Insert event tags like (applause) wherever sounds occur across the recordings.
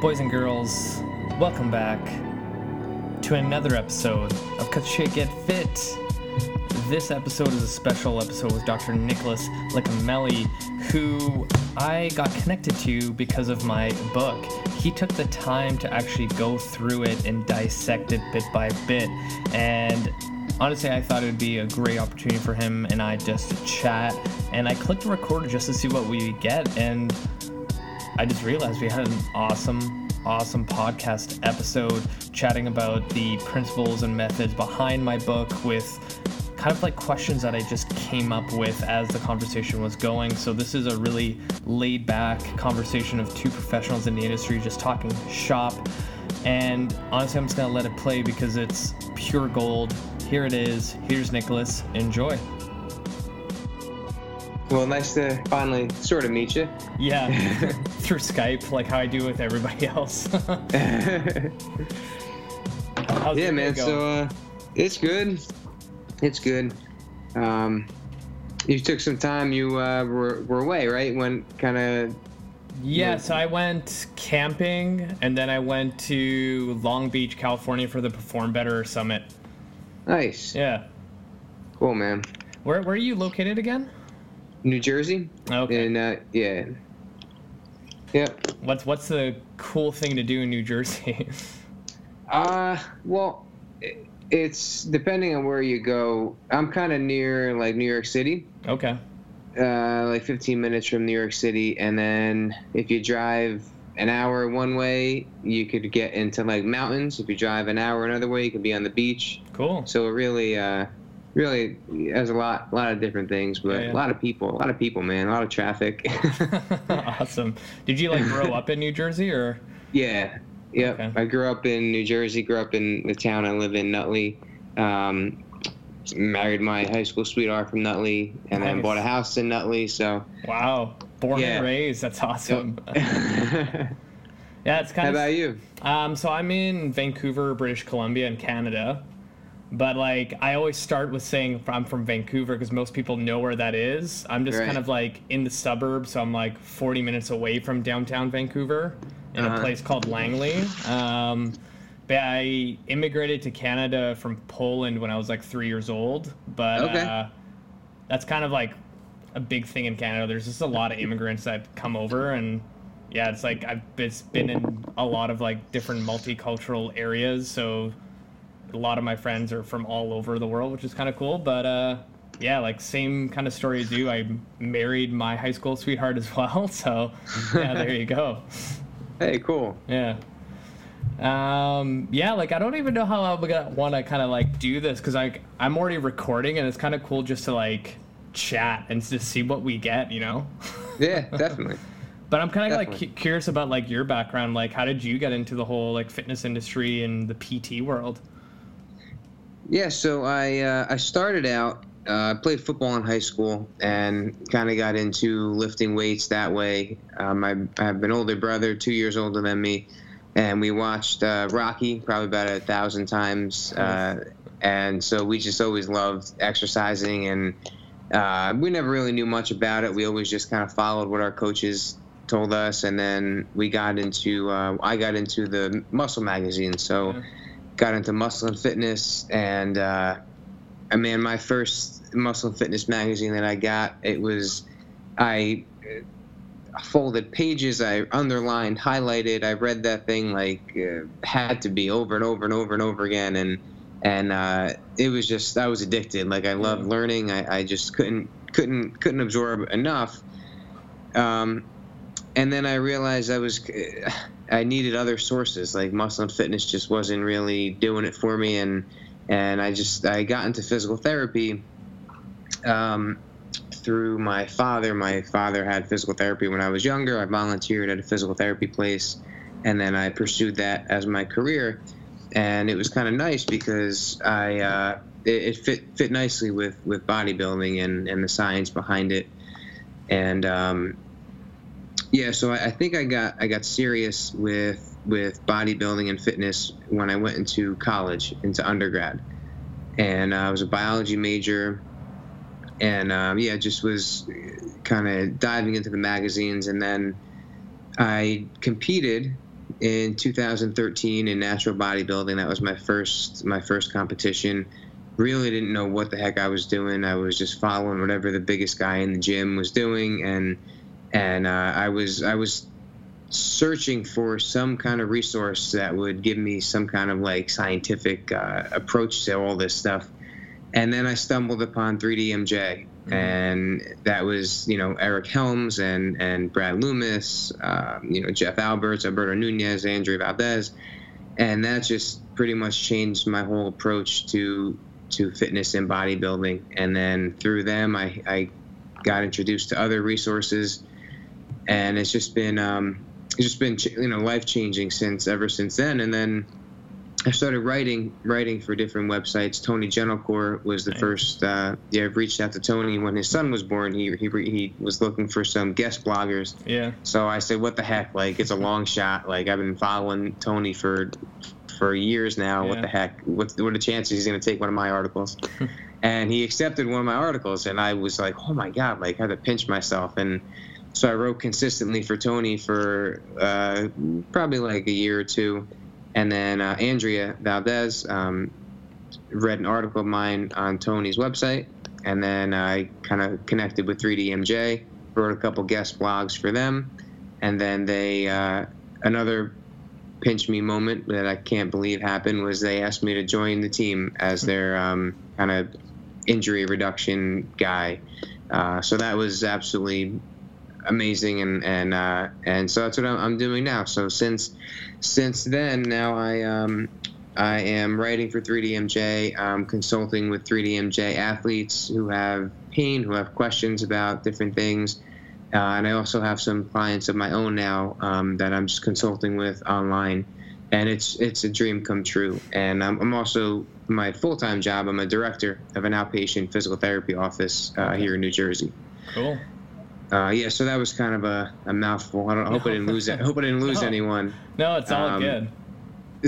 boys and girls, welcome back to another episode of Cut Shit Get Fit. This episode is a special episode with Dr. Nicholas Licameli, who I got connected to because of my book. He took the time to actually go through it and dissect it bit by bit. And honestly, I thought it would be a great opportunity for him and I just to chat. And I clicked record just to see what we get. And I just realized we had an awesome, awesome podcast episode chatting about the principles and methods behind my book with kind of like questions that I just came up with as the conversation was going. So, this is a really laid back conversation of two professionals in the industry just talking shop. And honestly, I'm just going to let it play because it's pure gold. Here it is. Here's Nicholas. Enjoy. Well, nice to finally sort of meet you. Yeah, (laughs) through Skype, like how I do with everybody else. (laughs) Yeah, man. So uh, it's good. It's good. Um, you took some time. You uh, were, were away, right? When kind of. Yeah, so I went camping and then I went to Long Beach, California for the Perform Better Summit. Nice. Yeah. Cool, man. Where, where are you located again? New Jersey. Okay. And uh, yeah. Yep. What's what's the cool thing to do in New Jersey? (laughs) Uh, well, it, it's depending on where you go. I'm kind of near like New York City. okay. uh, like 15 minutes from New York City, and then if you drive an hour one way, you could get into like mountains. If you drive an hour another way, you could be on the beach. Cool. So it really, uh, really has a lot, lot of different things, but Yeah, yeah. a lot of people, a lot of people, man, a lot of traffic. (laughs) (laughs) awesome. Did you like grow up in New Jersey or? yeah, yep. Okay. I grew up in New Jersey. Grew up in the town I live in, Nutley. Um, married my high school sweetheart from Nutley, and then bought a house in Nutley. So. Wow. Born Yeah. and raised. That's awesome. How (laughs) Yeah, it's kind of. about you? Um, so I'm in Vancouver, British Columbia, in Canada. But like, I always start with saying I'm from Vancouver because most people know where that is. I'm just Right. kind of like in the suburbs, so I'm like 40 minutes away from downtown Vancouver in a Uh-huh. place called Langley. Um, but I immigrated to Canada from Poland when I was like three years old. But Okay. uh, that's kind of like a big thing in Canada. There's just a lot of immigrants that come over and yeah, it's like I've it's been in a lot of like different multicultural areas, so a lot of my friends are from all over the world, which is kind of cool. But uh, yeah, like same kind of story as you. I married my high school sweetheart as (laughs) well, so yeah, there you go. Hey, cool. Yeah. Um, yeah, like I don't even know how I'm gonna want to kind of like do this because like I'm already recording and it's kind of cool just to like chat and just see what we get, you know. (laughs) Yeah, definitely. But I'm kind of like cu- curious about like your background. Like, how did you get into the whole like fitness industry and the PT world? Yeah, so I uh, I started out. Uh, I played football in high school and kind of got into lifting weights that way. Um, I, I have an older brother, two years older than me, and we watched uh, Rocky probably about a thousand times. Uh, and so we just always loved exercising, and uh, we never really knew much about it. We always just kind of followed what our coaches told us, and then we got into uh, I got into the muscle magazine. So Yeah. Got into muscle and fitness and uh, I mean my first muscle and fitness magazine that I got it was I uh, folded pages I underlined highlighted I read that thing like uh, had to be over and over and over and over again and and uh, it was just I was addicted like I loved learning I, I just couldn't couldn't couldn't absorb enough. Um, and then I realized I was I needed other sources like muscle and fitness just wasn't really doing it for me and and I just I got into physical therapy um, through my father. My father had physical therapy when I was younger. I volunteered at a physical therapy place and then I pursued that as my career. And it was kind of nice because I uh, it, it fit fit nicely with with bodybuilding and and the science behind it. And um, yeah, so I, I think I got I got serious with with bodybuilding and fitness when I went into college, into undergrad, and uh, I was a biology major, and um, yeah, just was kind of diving into the magazines, and then I competed in 2013 in natural bodybuilding. That was my first my first competition. Really didn't know what the heck I was doing. I was just following whatever the biggest guy in the gym was doing, and and uh, I was I was searching for some kind of resource that would give me some kind of like scientific uh, approach to all this stuff. And then I stumbled upon 3DMJ, mm-hmm. and that was you know Eric Helms and and Brad Loomis, um, you know Jeff Alberts, Alberto Nunez, Andrea Valdez, and that just pretty much changed my whole approach to to fitness and bodybuilding. And then through them, I, I got introduced to other resources, and it's just been um, it's just been you know life changing since ever since then. And then I started writing writing for different websites. Tony Gentilcore was the nice. first. Uh, yeah, I've reached out to Tony when his son was born. He, he he was looking for some guest bloggers. Yeah. So I said, "What the heck? Like, it's a long (laughs) shot. Like, I've been following Tony for for years now. Yeah. What the heck? What what are the chances he's going to take one of my articles?" (laughs) and he accepted one of my articles, and I was like, "Oh my god!" Like, I had to pinch myself and so I wrote consistently for Tony for uh, probably like a year or two, and then uh, Andrea Valdez um, read an article of mine on Tony's website, and then I kind of connected with 3DMJ, wrote a couple guest blogs for them, and then they uh, another pinch me moment that I can't believe happened was they asked me to join the team as their um, kind of injury reduction guy. Uh, so that was absolutely amazing and and uh, and so that's what I'm, I'm, doing now. So since since then, now I um, I am writing for 3DMJ. I'm consulting with 3DMJ athletes who have pain, who have questions about different things. Uh, and I also have some clients of my own now um, that I'm just consulting with online, and it's it's a dream come true. And I'm, I'm also my full time job. I'm a director of an outpatient physical therapy office uh, here in New Jersey. Cool. Uh, yeah, so that was kind of a, a mouthful. I don't I hope I didn't lose. I hope I didn't lose no. anyone. No, it's all um, good.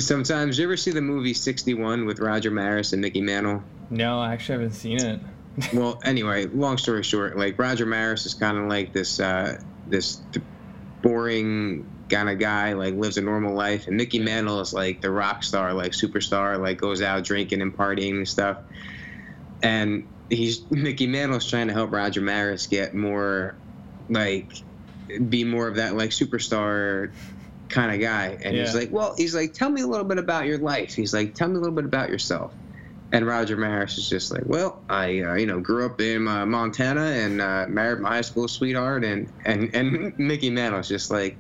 Sometimes you ever see the movie 61 with Roger Maris and Mickey Mantle? No, I actually haven't seen it. (laughs) well, anyway, long story short, like Roger Maris is kind of like this uh, this boring kind of guy, like lives a normal life, and Mickey Mantle is like the rock star, like superstar, like goes out drinking and partying and stuff. And he's (laughs) Mickey Mantle's trying to help Roger Maris get more like be more of that like superstar kind of guy. And yeah. he's like, well, he's like, tell me a little bit about your life. He's like, tell me a little bit about yourself. And Roger Maris is just like, well, I uh, you know grew up in uh, Montana and uh, married my high school sweetheart, and and and (laughs) Mickey Mantle's just like,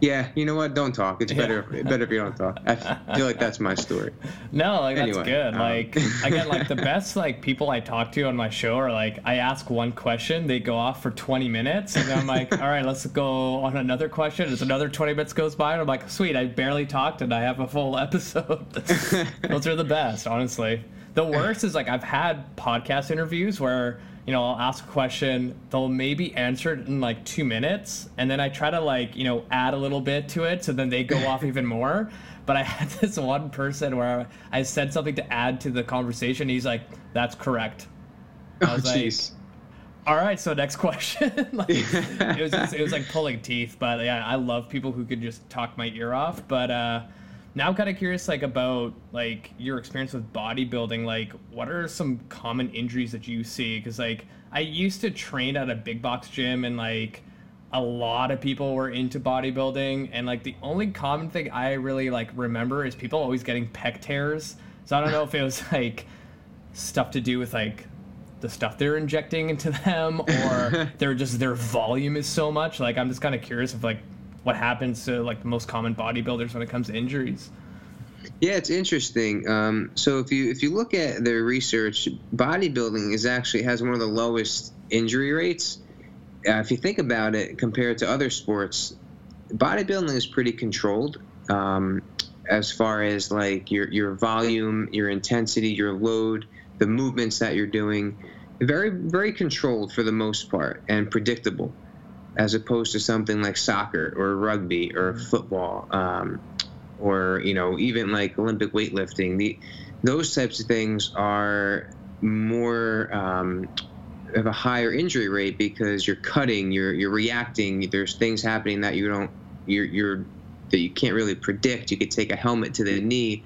yeah, you know what? Don't talk. It's better yeah. better if you don't talk. I feel like that's my story. (laughs) No, like that's good. Um, like again, like the (laughs) best like people I talk to on my show are like I ask one question, they go off for 20 minutes, and I'm like, (laughs) all right, let's go on another question. It's another 20 minutes goes by, and I'm like, sweet, I barely talked, and I have a full episode. Those are the best, honestly. The worst is like I've had podcast interviews where you know, I'll ask a question, they'll maybe answer it in like two minutes, and then I try to like, you know, add a little bit to it, so then they go off (laughs) even more. But I had (laughs) this one person where I said something to add to the conversation. He's like, "That's correct." I was oh, like, "All right, so next (laughs) question." like, it was just, it was like pulling teeth, but yeah, I love people who could just talk my ear off. But uh, now I'm kind of curious, like about like your experience with bodybuilding. Like, what are some common injuries that you see? Because like I used to train at a big box gym, and like a lot of people were into bodybuilding, and like the only common thing I really like remember is people always getting pec tears. So I don't know if it was (laughs) like stuff to do with like the stuff they're injecting into (laughs) them or (laughs) they're just their volume is so much like i'm just kind of curious if like what happens to like the most common bodybuilders when it comes to injuries. Yeah, it's interesting. Um, so if you if you look at their research, bodybuilding is actually has one of the lowest injury rates. Uh, if you think about it, compared to other sports, bodybuilding is pretty controlled um, as far as like your your volume, your intensity, your load, the movements that you're doing. Very very controlled for the most part and predictable as opposed to something like soccer or rugby or mm-hmm. football um, or you know even like Olympic weightlifting. The those types of things are more um, of a higher injury rate because you're cutting, you're you're reacting. There's things happening that you don't you're you're that you can't really predict. You could take a helmet to the knee.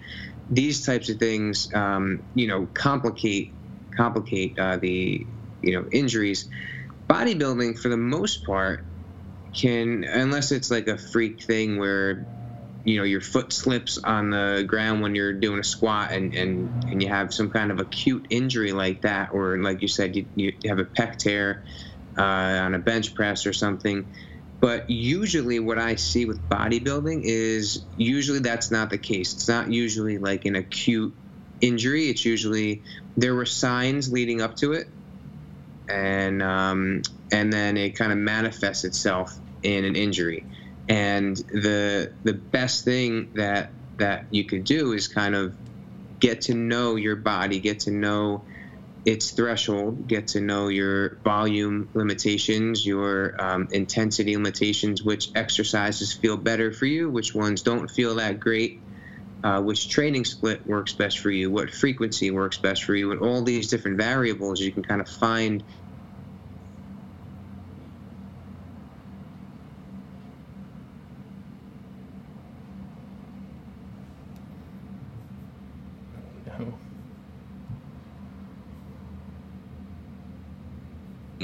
These types of things, um, you know, complicate complicate uh, the you know injuries. Bodybuilding, for the most part, can unless it's like a freak thing where you know your foot slips on the ground when you're doing a squat and and, and you have some kind of acute injury like that or like you said you, you have a pec tear uh, on a bench press or something. But usually what i see with bodybuilding is usually that's not the case. It's not usually like an acute injury. It's usually there were signs leading up to it and um, and then it kind of manifests itself in an injury. And the the best thing that that you could do is kind of get to know your body, get to know its threshold, get to know your volume limitations, your um, intensity limitations, which exercises feel better for you, which ones don't feel that great, uh, which training split works best for you, what frequency works best for you, and all these different variables you can kind of find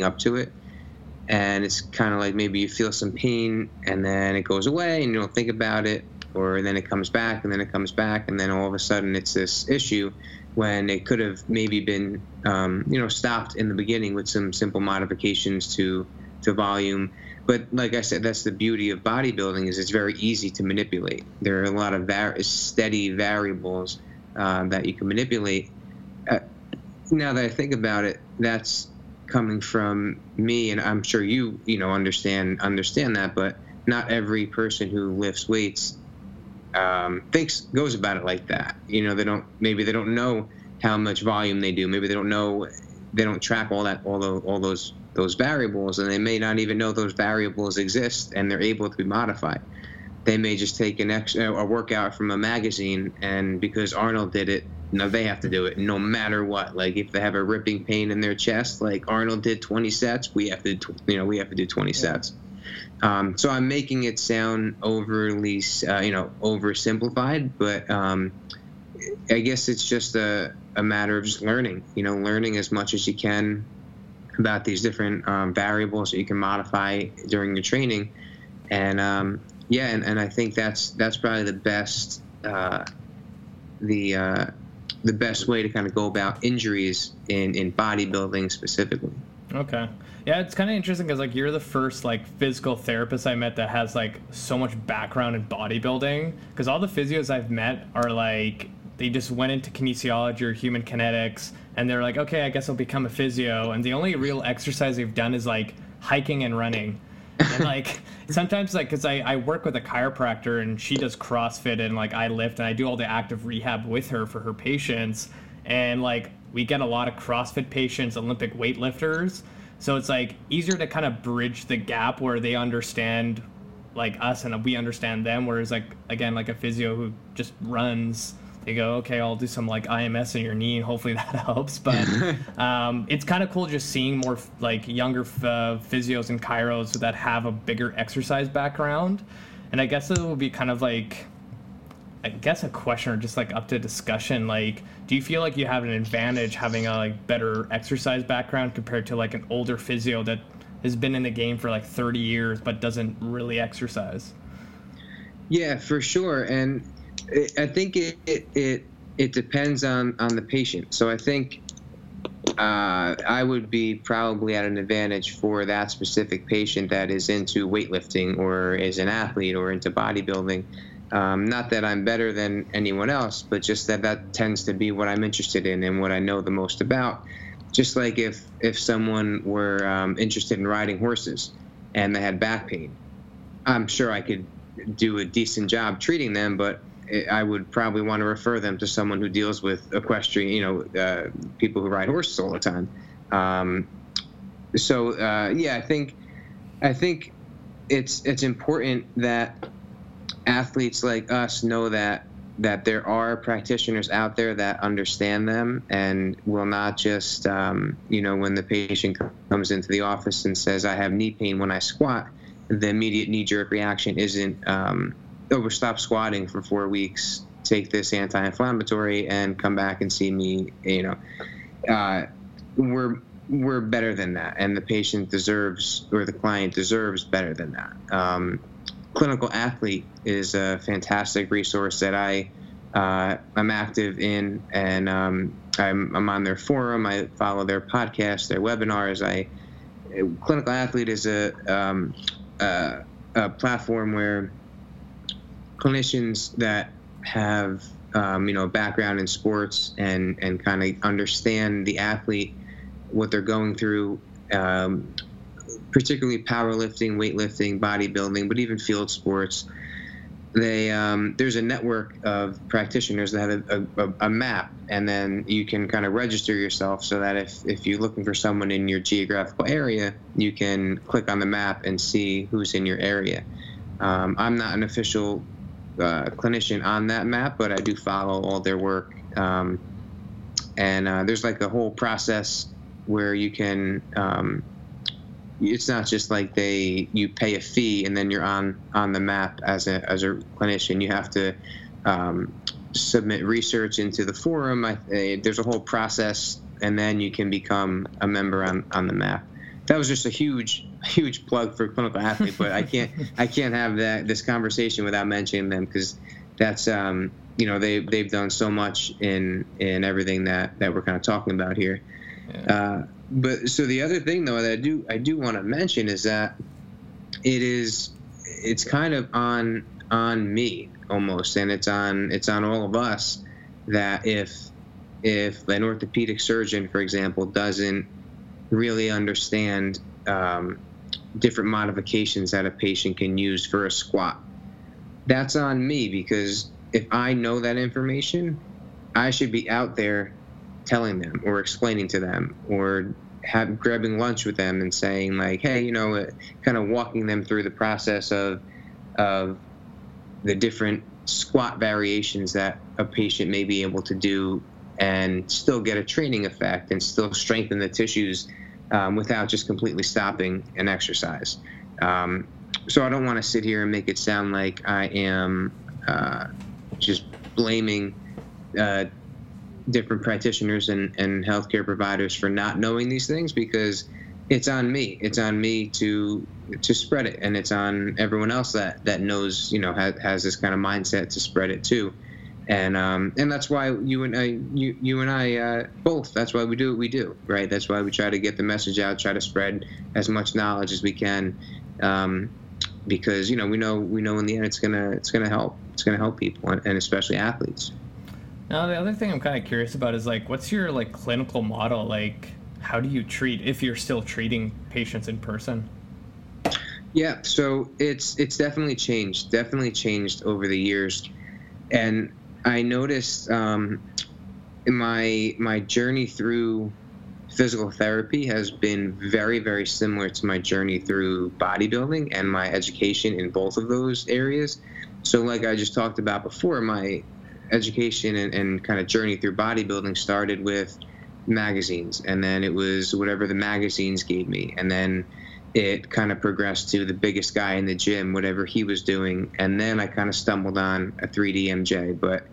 up to it. And it's kind of like maybe you feel some pain and then it goes away and you don't think about it or then it comes back and then it comes back and then all of a sudden it's this issue when it could have maybe been um, you know stopped in the beginning with some simple modifications to to volume. But like i said that's the beauty of bodybuilding is it's very easy to manipulate. There are a lot of var- steady variables uh, that you can manipulate. Uh, now that i think about it that's coming from me, and I'm sure you you know understand understand that, but not every person who lifts weights um, thinks goes about it like that. You know, they don't maybe they don't know how much volume they do. Maybe they don't know they don't track all that all the, all those those variables, and they may not even know those variables exist, and they're able to be modified. They may just take an ex, a workout from a magazine, and because Arnold did it, no, they have to do it no matter what. Like if they have a ripping pain in their chest, like Arnold did 20 sets, we have to, you know, we have to do 20 yeah. sets. Um, so I'm making it sound overly, uh, you know, oversimplified, but um, I guess it's just a, a matter of just learning, you know, learning as much as you can about these different um, variables that you can modify during your training. And um, yeah, and, and I think that's that's probably the best uh, the uh, the best way to kind of go about injuries in in bodybuilding specifically. Okay. Yeah, it's kind of interesting because like you're the first like physical therapist I met that has like so much background in bodybuilding. Because all the physios I've met are like they just went into kinesiology or human kinetics, and they're like, okay, I guess I'll become a physio. And the only real exercise they've done is like hiking and running and like (laughs) sometimes like because I, I work with a chiropractor and she does crossfit and like i lift and i do all the active rehab with her for her patients. And like we get a lot of crossfit patients olympic weightlifters. So it's like easier to kind of bridge the gap where they understand like us and we understand them. Whereas like again like a physio who just runs they go, okay, I'll do some like IMS in your knee, and hopefully (laughs) that helps. But (laughs) um, it's kind of cool just seeing more like younger uh, physios and chiros that have a bigger exercise background. And I guess it will be kind of like, I guess a question or just like up to discussion. Like, do you feel like you have an advantage having a like better exercise background compared to like an older physio that has been in the game for like 30 years but doesn't really exercise? Yeah, for sure. And I think it, it it it depends on on the patient. So I think uh, I would be probably at an advantage for that specific patient that is into weightlifting or is an athlete or into bodybuilding. Um, not that I'm better than anyone else, but just that that tends to be what I'm interested in and what I know the most about. Just like if if someone were um, interested in riding horses and they had back pain, I'm sure I could do a decent job treating them, but I would probably want to refer them to someone who deals with equestrian, you know, uh, people who ride horses all the time. Um, so uh, yeah, I think I think it's it's important that athletes like us know that that there are practitioners out there that understand them and will not just um, you know when the patient comes into the office and says I have knee pain when I squat, the immediate knee jerk reaction isn't um, oh, stop squatting for four weeks, take this anti-inflammatory, and come back and see me. You know, uh, we're we're better than that, and the patient deserves or the client deserves better than that. Um, Clinical Athlete is a fantastic resource that I uh, I'm active in, and um, I'm, I'm on their forum. I follow their podcasts, their webinars. I Clinical Athlete is a, um, a, a platform where clinicians that have um, you know a background in sports and and kind of understand the athlete, what they're going through, um, particularly powerlifting, weightlifting, bodybuilding, but even field sports they um, there's a network of practitioners that have a, a, a, map, and then you can kind of register yourself so that if, if you're looking for someone in your geographical area, you can click on the map and see who's in your area. Um, I'm not an official uh, clinician on that map, but I do follow all their work. Um, and uh, there's like a whole process where you can um, it's not just like they you pay a fee and then you're on on the map as a as a clinician. You have to um, submit research into the forum. I, uh, there's a whole process, and then you can become a member on on the map. That was just a huge huge plug for clinical athlete, but I can't (laughs) I can't have that this conversation without mentioning them because that's um, you know they they've done so much in in everything that that we're kind of talking about here. Yeah. Uh, but so the other thing though that I do I do want to mention is that it is it's kind of on on me almost and it's on it's on all of us that if if an orthopedic surgeon for example doesn't really understand um, different modifications that a patient can use for a squat. That's on me because if I know that information I should be out there telling them or explaining to them or have, grabbing lunch with them and saying like, hey, you know, uh, kind of walking them through the process of of the different squat variations that a patient may be able to do and still get a training effect and still strengthen the tissues um, without just completely stopping an exercise. Um, so I don't want to sit here and make it sound like I am uh, just blaming uh, different practitioners and, and healthcare providers for not knowing these things because it's on me. It's on me to to spread it, and it's on everyone else that that knows, you know, has, has this kind of mindset to spread it too. And um, and that's why you and I, you you and I uh, both. That's why we do what we do, right? That's why we try to get the message out, try to spread as much knowledge as we can, um, because you know we know we know in the end it's gonna it's gonna help. It's gonna help people and especially athletes. Now, the other thing I'm kind of curious about is like, what's your like clinical model? Like, how do you treat if you're still treating patients in person? Yeah, so it's it's definitely changed. Definitely changed over the years, and I noticed um, my my journey through physical therapy has been very very similar to my journey through bodybuilding and my education in both of those areas. So, like I just talked about before, my education and, and kind of journey through bodybuilding started with magazines, and then it was whatever the magazines gave me, and then it kind of progressed to the biggest guy in the gym, whatever he was doing, and then I kind of stumbled on a 3DMJ. But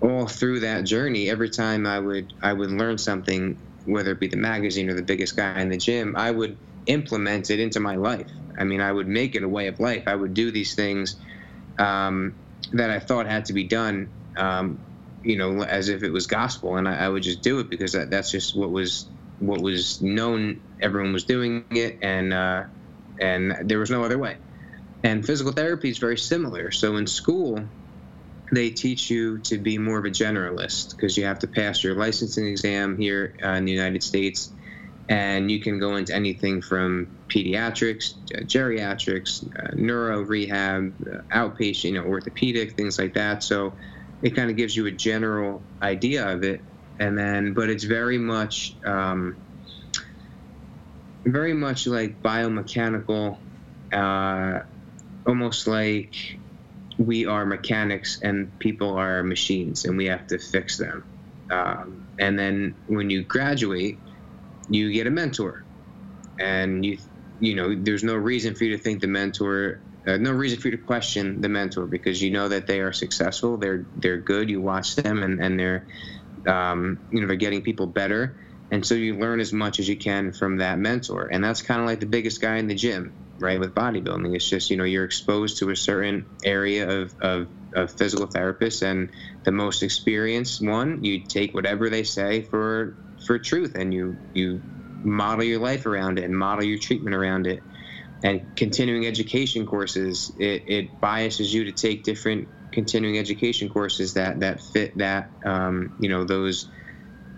all through that journey, every time I would I would learn something, whether it be the magazine or the biggest guy in the gym, I would implement it into my life. I mean, I would make it a way of life. I would do these things um, that I thought had to be done um, you know, as if it was gospel, and I, I would just do it because that, that's just what was what was known. Everyone was doing it, and uh, and there was no other way. And physical therapy is very similar. So in school, they teach you to be more of a generalist because you have to pass your licensing exam here uh, in the United States, and you can go into anything from pediatrics, uh, geriatrics, uh, neuro rehab, uh, outpatient, you know, orthopedic, things like that. So it kind of gives you a general idea of it, and then but it's very much um, very much like biomechanical, uh, almost like we are mechanics and people are machines and we have to fix them. Um, and then when you graduate, you get a mentor, and you you know there's no reason for you to think the mentor uh, no reason for you to question the mentor because you know that they are successful. They're they're good. You watch them and and they're um, you know they're getting people better, and so you learn as much as you can from that mentor. And that's kind of like the biggest guy in the gym, right? With bodybuilding, it's just you know you're exposed to a certain area of of, of physical therapists, and the most experienced one, you take whatever they say for for truth, and you you model your life around it and model your treatment around it and continuing education courses it, it biases you to take different continuing education courses that that fit that um, you know those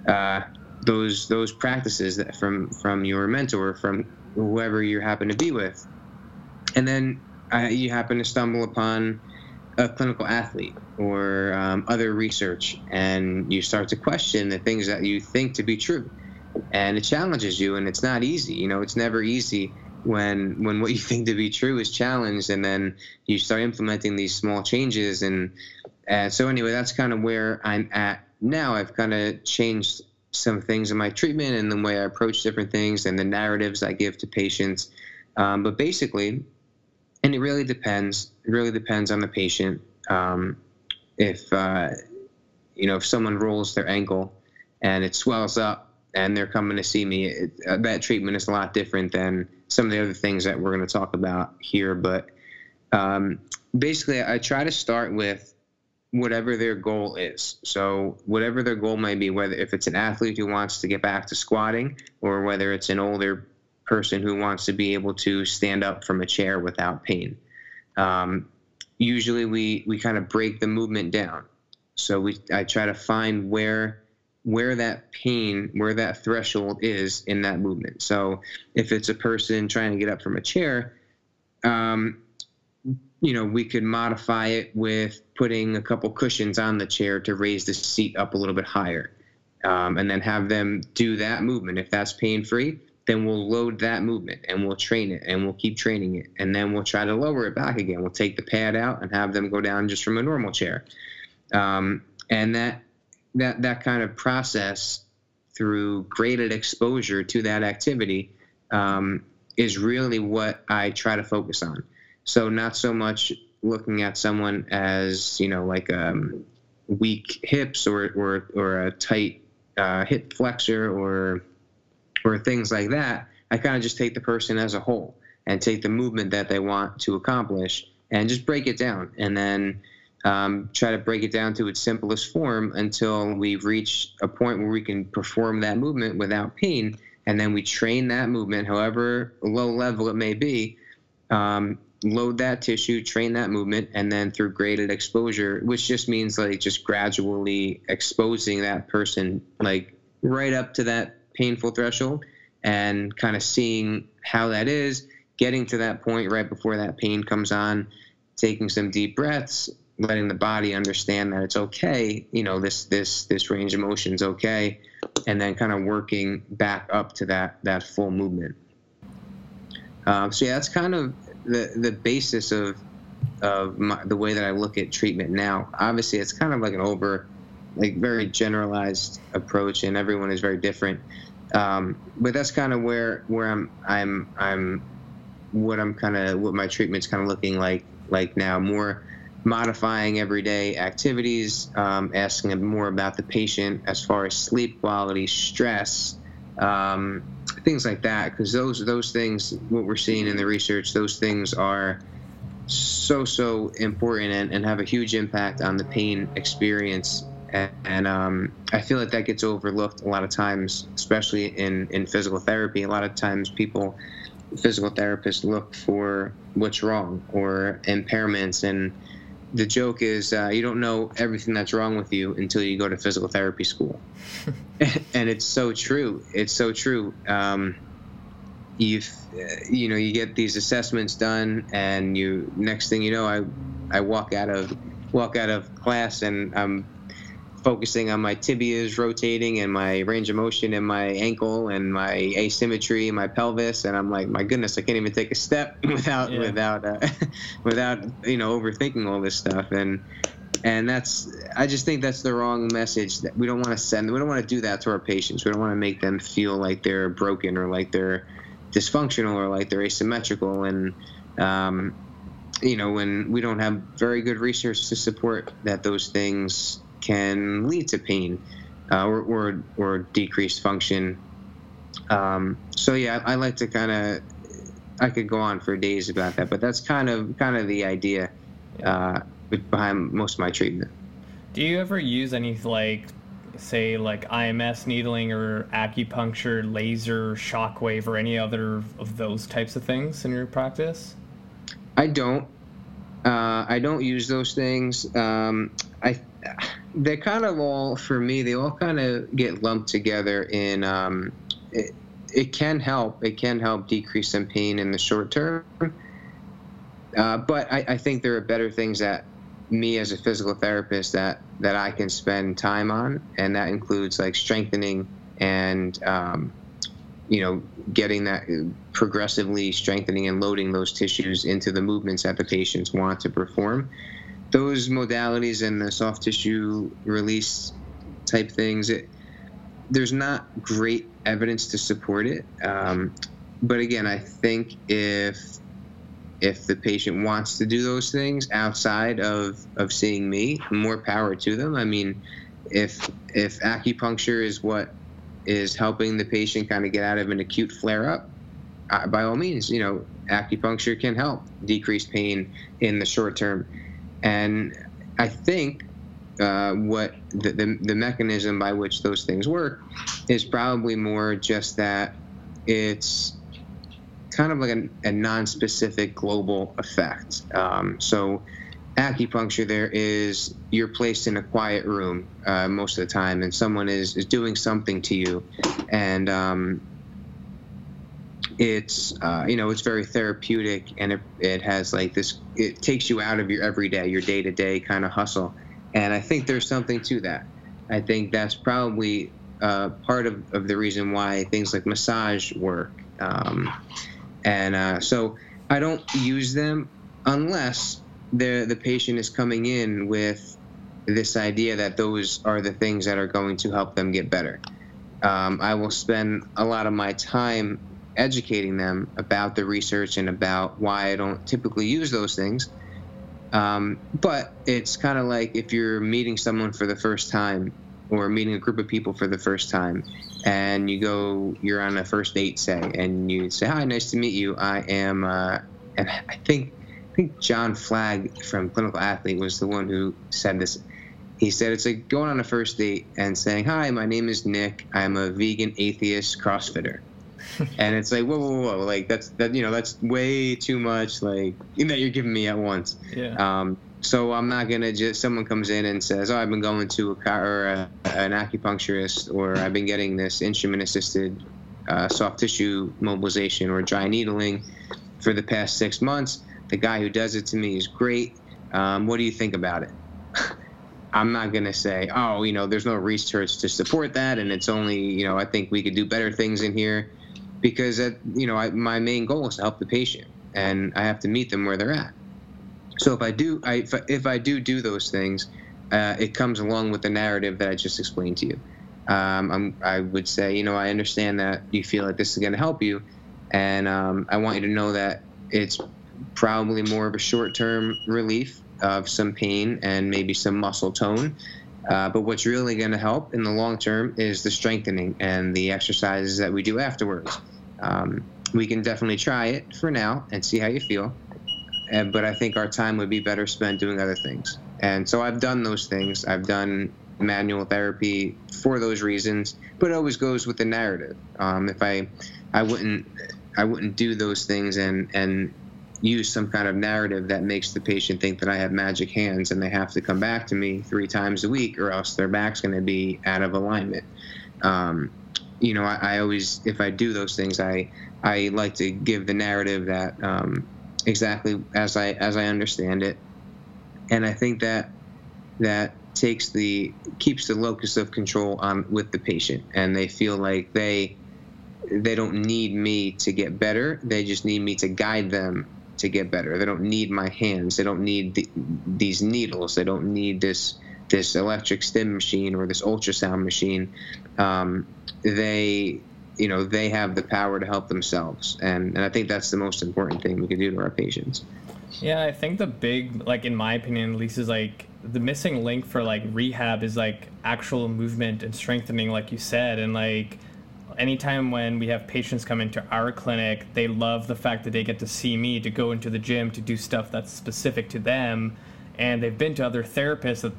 uh, those those practices that from from your mentor from whoever you happen to be with. And then uh, you happen to stumble upon a clinical athlete or um, other research and you start to question the things that you think to be true. And it challenges you and it's not easy. You know it's never easy when when what you (laughs) think to be true is challenged and then you start implementing these small changes. And uh, so anyway that's kind of where i'm at now. I've kind of changed some things in my treatment and the way i approach different things and the narratives i give to patients um, but basically and it really depends it really depends on the patient um, if uh, you know if someone rolls their ankle and it swells up and they're coming to see me, it, uh, that treatment is a lot different than some of the other things that we're going to talk about here. But um, basically, I try to start with whatever their goal is. So whatever their goal might be, whether if it's an athlete who wants to get back to squatting, or whether it's an older person who wants to be able to stand up from a chair without pain. Um, usually, we we kind of break the movement down. So we I try to find where where that pain, where that threshold is in that movement. So if it's a person trying to get up from a chair, um, you know, we could modify it with putting a couple cushions on the chair to raise the seat up a little bit higher. Um, and then have them do that movement. If that's pain free, then we'll load that movement and we'll train it and we'll keep training it. And then we'll try to lower it back again. We'll take the pad out and have them go down just from a normal chair. Um, and that that that kind of process through graded exposure to that activity um, is really what I try to focus on. So not so much looking at someone as you know like um, weak hips or or or a tight uh, hip flexor or or things like that. I kind of just take the person as a whole and take the movement that they want to accomplish and just break it down and then um, try to break it down to its simplest form until we reach a point where we can perform that movement without pain. And then we train that movement, however low level it may be, um, load that tissue, train that movement, and then through graded exposure, which just means like just gradually exposing that person like right up to that painful threshold and kind of seeing how that is, getting to that point right before that pain comes on, taking some deep breaths, letting the body understand that it's okay you know this this this range of motion is okay and then kind of working back up to that that full movement. Um, so yeah that's kind of the the basis of of my, the way that I look at treatment now obviously it's kind of like an over like very generalized approach and everyone is very different. Um, but that's kind of where where I'm I'm I'm what I'm kind of what my treatment's kind of looking like like now. More modifying everyday activities, um, asking more about the patient as far as sleep quality, stress, um, things like that. Because those those things, what we're seeing in the research, those things are so so important and, and have a huge impact on the pain experience. And, and um, I feel like that gets overlooked a lot of times, especially in, in physical therapy. A lot of times, people, physical therapists, look for what's wrong or impairments and the joke is uh, you don't know everything that's wrong with you until you go to physical therapy school, (laughs) and it's so true. It's so true. Um, you've uh, you know you get these assessments done, and you next thing you know, I I walk out of walk out of class and I'm focusing on my tibias rotating and my range of motion and my ankle and my asymmetry and my pelvis. And I'm like my goodness I can't even take a step (laughs) without yeah. without uh, (laughs) without you know overthinking all this stuff. And and that's I just think that's the wrong message that we don't want to send we don't want to do that to our patients. We don't want to make them feel like they're broken or like they're dysfunctional or like they're asymmetrical. And um, you know, when we don't have very good research to support that those things can lead to pain uh, or, or, or decreased function. Um, so yeah, I, I like to kind of I could go on for days about that, but that's kind of kind of the idea uh, behind most of my treatment. Do you ever use any like, say, like IMS needling or acupuncture, laser, shockwave, or any other of those types of things in your practice? I don't. Uh, I don't use those things. Um, I they're kind of all for me. They all kind of get lumped together in. Um, it, it can help. It can help decrease some pain in the short term. Uh, but I, I, think there are better things that me as a physical therapist that that I can spend time on, and that includes like strengthening and um, you know getting that progressively strengthening and loading those tissues into the movements that the patients want to perform. Those modalities and the soft tissue release type things, it, there's not great evidence to support it. Um, but again, I think if if the patient wants to do those things outside of, of seeing me, more power to them. I mean, if if acupuncture is what is helping the patient kind of get out of an acute flare up, uh, by all means, you know, acupuncture can help decrease pain in the short term. And I think uh, what the, the, the mechanism by which those things work is probably more just that it's kind of like a, a non-specific global effect. Um, so acupuncture there is you're placed in a quiet room uh, most of the time and someone is, is doing something to you and um, it's uh, you know it's very therapeutic and it, it has like this it takes you out of your everyday your day-to-day kind of hustle and i think there's something to that i think that's probably uh, part of, of the reason why things like massage work um, and uh, so I don't use them unless the the patient is coming in with this idea that those are the things that are going to help them get better. Um, I will spend a lot of my time educating them about the research and about why I don't typically use those things. Um, but it's kind of like if you're meeting someone for the first time or meeting a group of people for the first time and you go you're on a first date say and you say hi nice to meet you. I am uh, and i think i think john flagg from clinical athlete was the one who said this. He said it's like going on a first date and saying hi my name is nick. I'm a vegan atheist crossfitter and it's like whoa, whoa, whoa, like that's that you know that's way too much like that you're giving me at once. Yeah. Um, so I'm not gonna just someone comes in and says, "Oh, I've been going to a car or a, an acupuncturist, or I've been getting this instrument-assisted uh, soft tissue mobilization or dry needling for the past six months. The guy who does it to me is great. Um, what do you think about it?" (laughs) I'm not gonna say, "Oh, you know, there's no research to support that, and it's only, you know, I think we could do better things in here," because that, you know, I, my main goal is to help the patient, and I have to meet them where they're at. So if I do, I, if, if I do do those things, uh, it comes along with the narrative that I just explained to you. Um, i would say, you know, I understand that you feel like this is going to help you, and um, I want you to know that it's probably more of a short-term relief of some pain and maybe some muscle tone. Uh, but what's really going to help in the long term is the strengthening and the exercises that we do afterwards. Um, we can definitely try it for now and see how you feel and, but I think our time would be better spent doing other things. And so I've done those things. I've done manual therapy for those reasons, but it always goes with the narrative. Um, if I, I wouldn't, I wouldn't do those things and and use some kind of narrative that makes the patient think that I have magic hands and they have to come back to me three times a week or else their back's going to be out of alignment. Um, you know, I, I, always, if I do those things, I I like to give the narrative that um, exactly as I as I understand it, and I think that that takes the keeps the locus of control on with the patient, and they feel like they they don't need me to get better. They just need me to guide them to get better. They don't need my hands. They don't need the, these needles. They don't need this this electric stim machine or this ultrasound machine. Um, they you know they have the power to help themselves and, and i think that's the most important thing we can do to our patients Yeah, I think the big, like in my opinion at least, is like the missing link for like rehab is like actual movement and strengthening, like you said, and like anytime when we have patients come into our clinic, they love the fact that they get to see me to go into the gym to do stuff that's specific to them, and they've been to other therapists that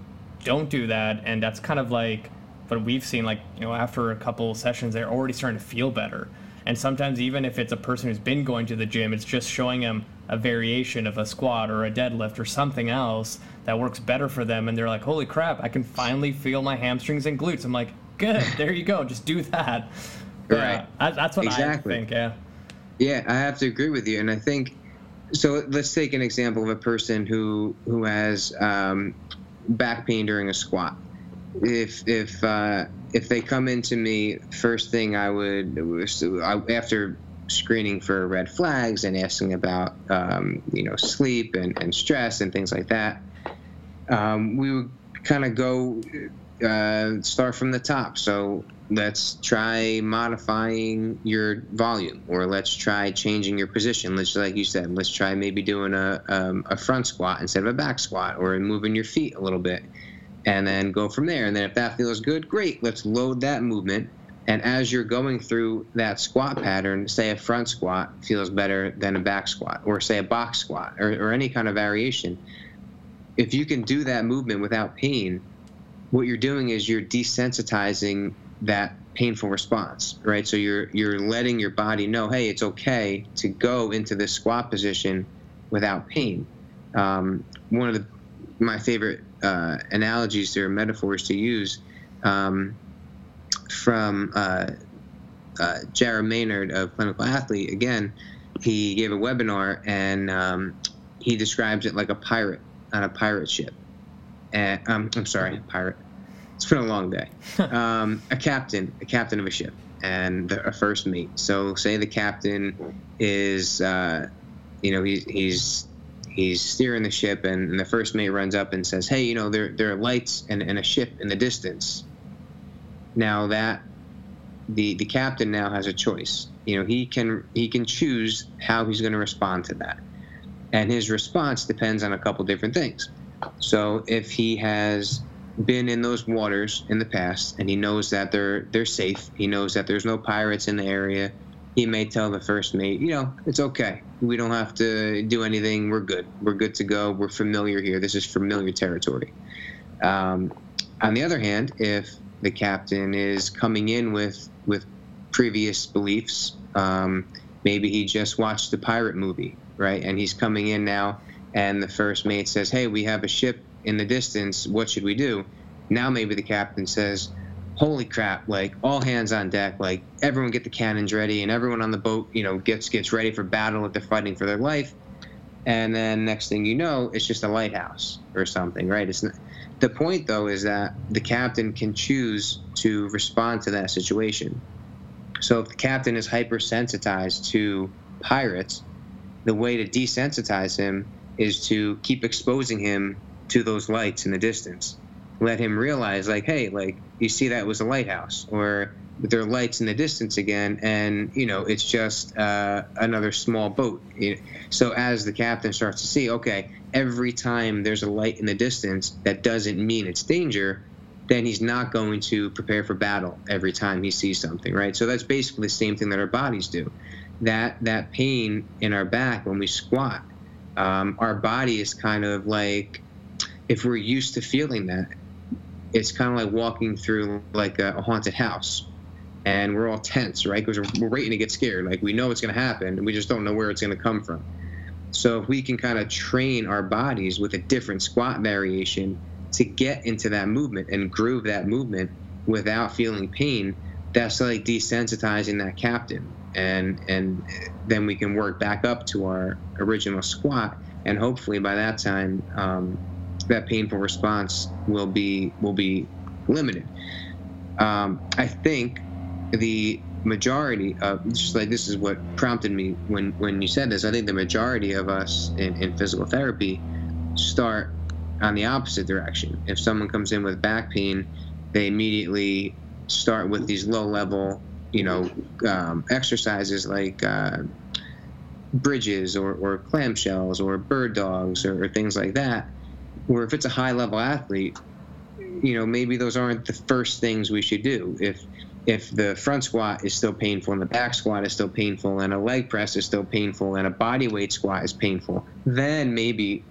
don't do that, and that's kind of like what we've seen. Like you know, after a couple sessions, they're already starting to feel better. And sometimes, even if it's a person who's been going to the gym, it's just showing them a variation of a squat or a deadlift or something else that works better for them. And they're like, holy crap, I can finally feel my hamstrings and glutes. I'm like, good, there you go, just do that. Right. Uh, that's what exactly. I think, yeah. Yeah, I have to agree with you. And I think, so let's take an example of a person who, who has um, back pain during a squat. If, if, uh, if they come into me, first thing I would, after screening for red flags and asking about, um, you know, sleep and, and stress and things like that, um, we would kind of go uh, start from the top. So let's try modifying your volume, or let's try changing your position. Let's, like you said, let's try maybe doing a, um, a front squat instead of a back squat, or moving your feet a little bit and then go from there. And then if that feels good, great, let's load that movement. And as you're going through that squat pattern, say a front squat feels better than a back squat, or say a box squat, or, or any kind of variation. If you can do that movement without pain, what you're doing is you're desensitizing that painful response, right? So you're you're letting your body know, hey, it's okay to go into this squat position without pain. Um, one of the my favorite uh, analogies or metaphors to use um, from uh, uh, Jared Maynard of Clinical Athlete. Again, he gave a webinar and um, he describes it like a pirate on a pirate ship. And um, I'm sorry, pirate. It's been a long day. (laughs) um, a captain, a captain of a ship, and a first mate. So, say the captain is, uh, you know, he, he's he's steering the ship, and, and, the first mate runs up and says, "Hey, you know, there there are lights and, and a ship in the distance." Now that the the captain now has a choice. You know, he can he can choose how he's going to respond to that, and his response depends on a couple different things. So if he has been in those waters in the past and he knows that they're they're safe, he knows that there's no pirates in the area, he may tell the first mate, you know, it's okay. We don't have to do anything. We're good. We're good to go. We're familiar here. This is familiar territory. Um, on the other hand, if the captain is coming in with with previous beliefs, um, maybe he just watched the pirate movie, right? And he's coming in now, and the first mate says, "Hey, we have a ship in the distance. What should we do?" Now maybe the captain says, holy crap like all hands on deck like everyone get the cannons ready and everyone on the boat you know gets gets ready for battle if they're fighting for their life and then next thing you know it's just a lighthouse or something right it's not, the point though is that the captain can choose to respond to that situation so if the captain is hypersensitized to pirates the way to desensitize him is to keep exposing him to those lights in the distance. Let him realize like hey like you see that was a lighthouse or there are lights in the distance again and you know it's just uh, another small boat. So as the captain starts to see okay every time there's a light in the distance that doesn't mean it's danger then he's not going to prepare for battle every time he sees something right? So that's basically the same thing that our bodies do. That that pain in our back when we squat um, our body is kind of like if we're used to feeling that it's kind of like walking through like a, haunted house. And we're all tense right? Because we're, we're waiting to get scared. Like we know it's going to happen and we just don't know where it's going to come from. So if we can kind of train our bodies with a different squat variation to get into that movement and groove that movement without feeling pain that's like desensitizing that captain. And and then we can work back up to our original squat and hopefully by that time um, that painful response will be will be limited. Um, I think the majority of just like this is what prompted me when when you said this. I think the majority of us in, in physical therapy start on the opposite direction. If someone comes in with back pain, they immediately start with these low level, you know, um, exercises like uh, bridges or, or clamshells or bird dogs or, or things like that. Where if it's a high level athlete, you know, maybe those aren't the first things we should do. If if the front squat is still painful and the back squat is still painful and a leg press is still painful and a body weight squat is painful, then maybe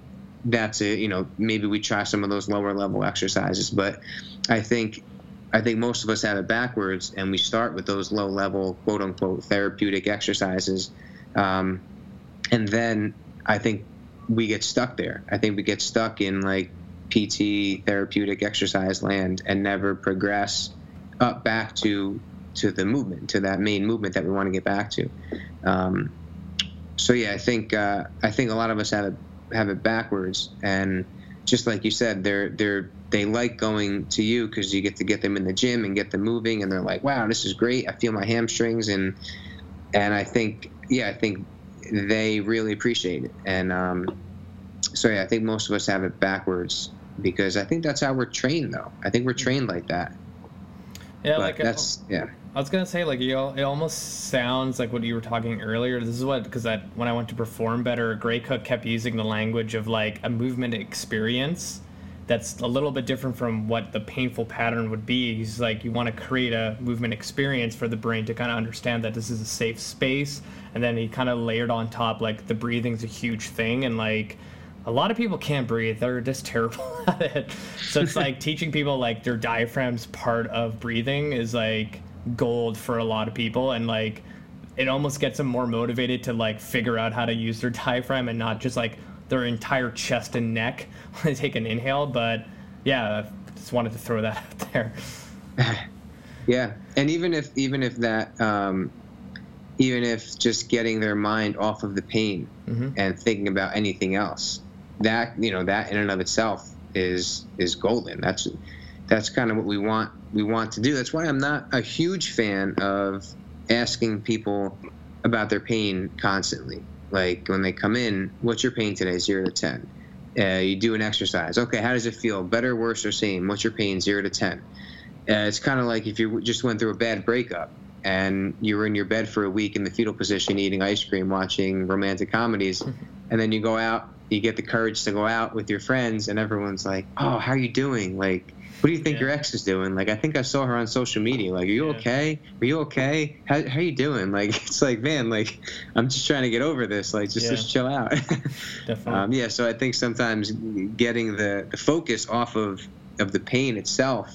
that's it. You know, maybe we try some of those lower level exercises. But I think I think most of us have it backwards, and we start with those low level, quote unquote, therapeutic exercises, um, and then I think we get stuck there. I think we get stuck in like PT therapeutic exercise land and never progress up back to to the movement, to that main movement that we want to get back to. Um, so yeah, I think uh, I think a lot of us have it have it backwards, and just like you said, they're they're they like going to you because you get to get them in the gym and get them moving, and they're like, wow, this is great. I feel my hamstrings, and and I think yeah, I think they really appreciate it, and um, so yeah, I think most of us have it backwards because I think that's how we're trained, though. I think we're trained like that. Yeah, but like that's yeah. I was gonna say like you it almost sounds like what you were talking earlier. This is what because I when I went to perform better, Gray Cook kept using the language of like a movement experience that's a little bit different from what the painful pattern would be. He's like, you want to create a movement experience for the brain to kind of understand that this is a safe space. And then he kind of layered on top, like, the breathing's a huge thing. And, like, a lot of people can't breathe. They're just (laughs) terrible at it. So it's like (laughs) teaching people, like, their diaphragm's part of breathing is, like, gold for a lot of people. And, like, it almost gets them more motivated to, like, figure out how to use their diaphragm and not just, like, their entire chest and neck (laughs) when they take an inhale. But yeah, I just wanted to throw that (laughs) out there. (laughs) yeah, and even if even if that um, even if just getting their mind off of the pain mm-hmm. and thinking about anything else, that you know that in and of itself is is golden. That's that's kind of what we want we want to do. That's why I'm not a huge fan of asking people about their pain constantly like when they come in, what's your pain today? Zero to ten. Uh, you do an exercise. Okay, how does it feel? Better, worse, or same? What's your pain? Zero to ten. Uh, it's kind of like if you just went through a bad breakup and you were in your bed for a week in the fetal position, eating ice cream, watching romantic comedies, and then you go out, you get the courage to go out with your friends, and everyone's like, "Oh, how are you doing?" Like what do you think yeah. your ex is doing? Like, I think I saw her on social media. Like, are you yeah. okay? Are you okay? How, how are you doing? (laughs) Like, it's like, man, like, I'm just trying to get over this. Like, just, yeah. just chill out. (laughs) Definitely. Um, yeah. So I think sometimes getting the, the focus off of, of the pain itself,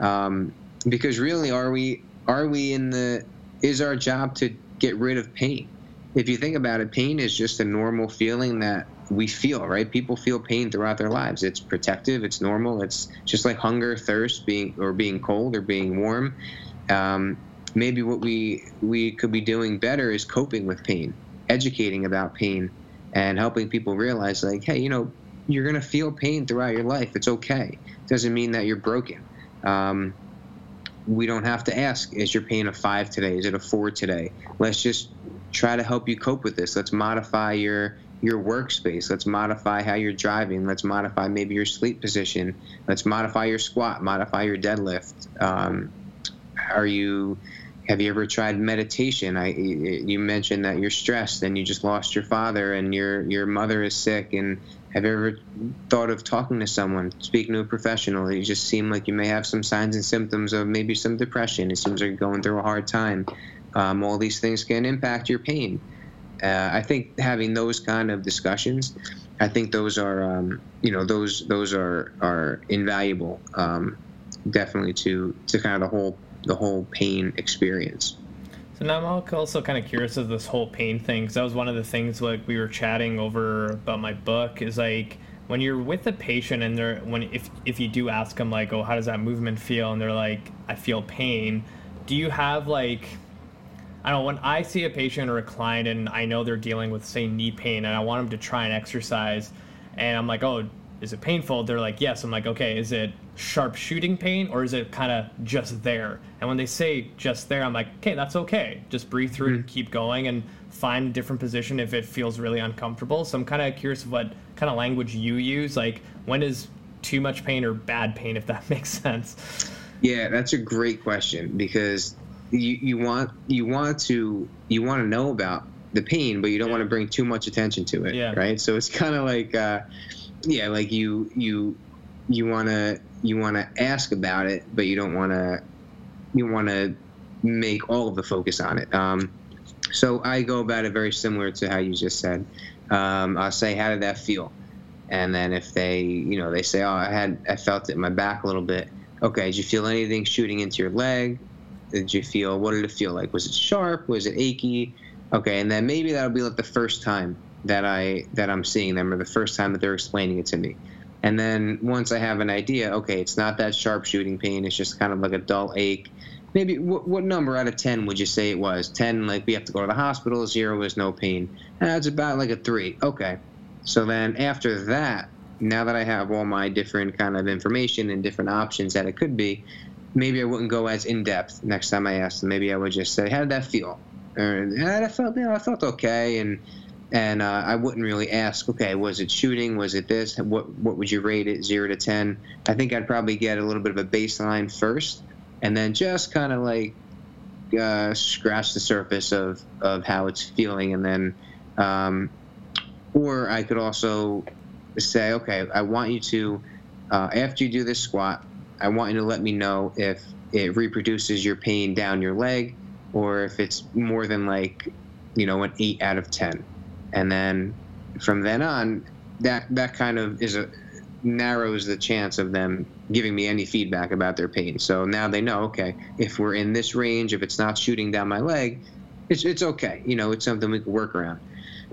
um, because really, are we, are we in the, is our job to get rid of pain? If you think about it, pain is just a normal feeling that we feel, right? People feel pain throughout their lives. It's protective. It's normal. It's just like hunger, thirst, being or being cold or being warm. Um, maybe what we we could be doing better is coping with pain, educating about pain, and helping people realize, like, hey, you know, you're gonna feel pain throughout your life. It's okay. It doesn't mean that you're broken. Um, we don't have to ask, is your pain a five today? Is it a four today? Let's just try to help you cope with this. Let's modify your your workspace. Let's modify how you're driving. Let's modify maybe your sleep position. Let's modify your squat, modify your deadlift. Um, are you have you ever tried meditation? I you mentioned that you're stressed and you just lost your father and your your mother is sick and have you ever thought of talking to someone, speaking to a professional? You just seem like you may have some signs and symptoms of maybe some depression. It seems like you're going through a hard time. Um, all these things can impact your pain uh, I think having those kind of discussions, I think those are um, you know those those are are invaluable, um, definitely to to kind of the whole the whole pain experience. So now I'm also kind of curious of this whole pain thing because that was one of the things like we were chatting over about my book is like when you're with a patient and they're when if if you do ask them like oh how does that movement feel and they're like I feel pain, do you have like I don't know, when I see a patient or a client and I know they're dealing with, say, knee pain and I want them to try and exercise, and I'm like, oh, is it painful? They're like, yes. I'm like, okay, is it sharp shooting pain or is it kind of just there? And when they say just there, I'm like, okay, that's okay. Just breathe through mm-hmm. and keep going and find a different position if it feels really uncomfortable. So I'm kind of curious what kind of language you use. Like, when is too much pain or bad pain, if that (laughs) makes sense? Yeah, that's a great question because you, you want you want to you want to know about the pain, but you don't Yeah. want to bring too much attention to it, Yeah. right? So it's kind of like, uh, yeah, like you you you want to you want to ask about it, but you don't want to you want to make all of the focus on it. Um, so I go about it very similar to how you just said. Um, I'll say, how did that feel? And then if they, you know, they say, oh, I had, I felt it in my back a little bit. Okay, did you feel anything shooting into your leg? Did you feel, what did it feel like? Was it sharp? Was it achy? Okay, and then maybe that'll be like the first time that I, that I'm seeing them or the first time that they're explaining it to me. And then once I have an idea, okay, it's not that sharp shooting pain. It's just kind of like a dull ache. Maybe what, what number out of 10 would you say it was? 10, like we have to go to the hospital. Zero is no pain. That's about like a three. Okay. So then after that, now that I have all my different kind of information and different options that it could be, maybe I wouldn't go as in depth next time I asked them. Maybe I would just say, "How did that feel?" Or "Yeah, I felt, you know, I felt okay," and and uh, I wouldn't really ask, "Okay, was it shooting? Was it this? What what would you rate it, zero to ten? I think I'd probably get a little bit of a baseline first, and then just kind of like uh, scratch the surface of of how it's feeling, and then. Um, or I could also say, okay, I want you to, uh, after you do this squat, I want you to let me know if it reproduces your pain down your leg or if it's more than like, you know, an eight out of 10. And then from then on, that, that kind of is a, narrows the chance of them giving me any feedback about their pain. So now they know, okay, if we're in this range, if it's not shooting down my leg, it's, it's okay. You know, it's something we can work around.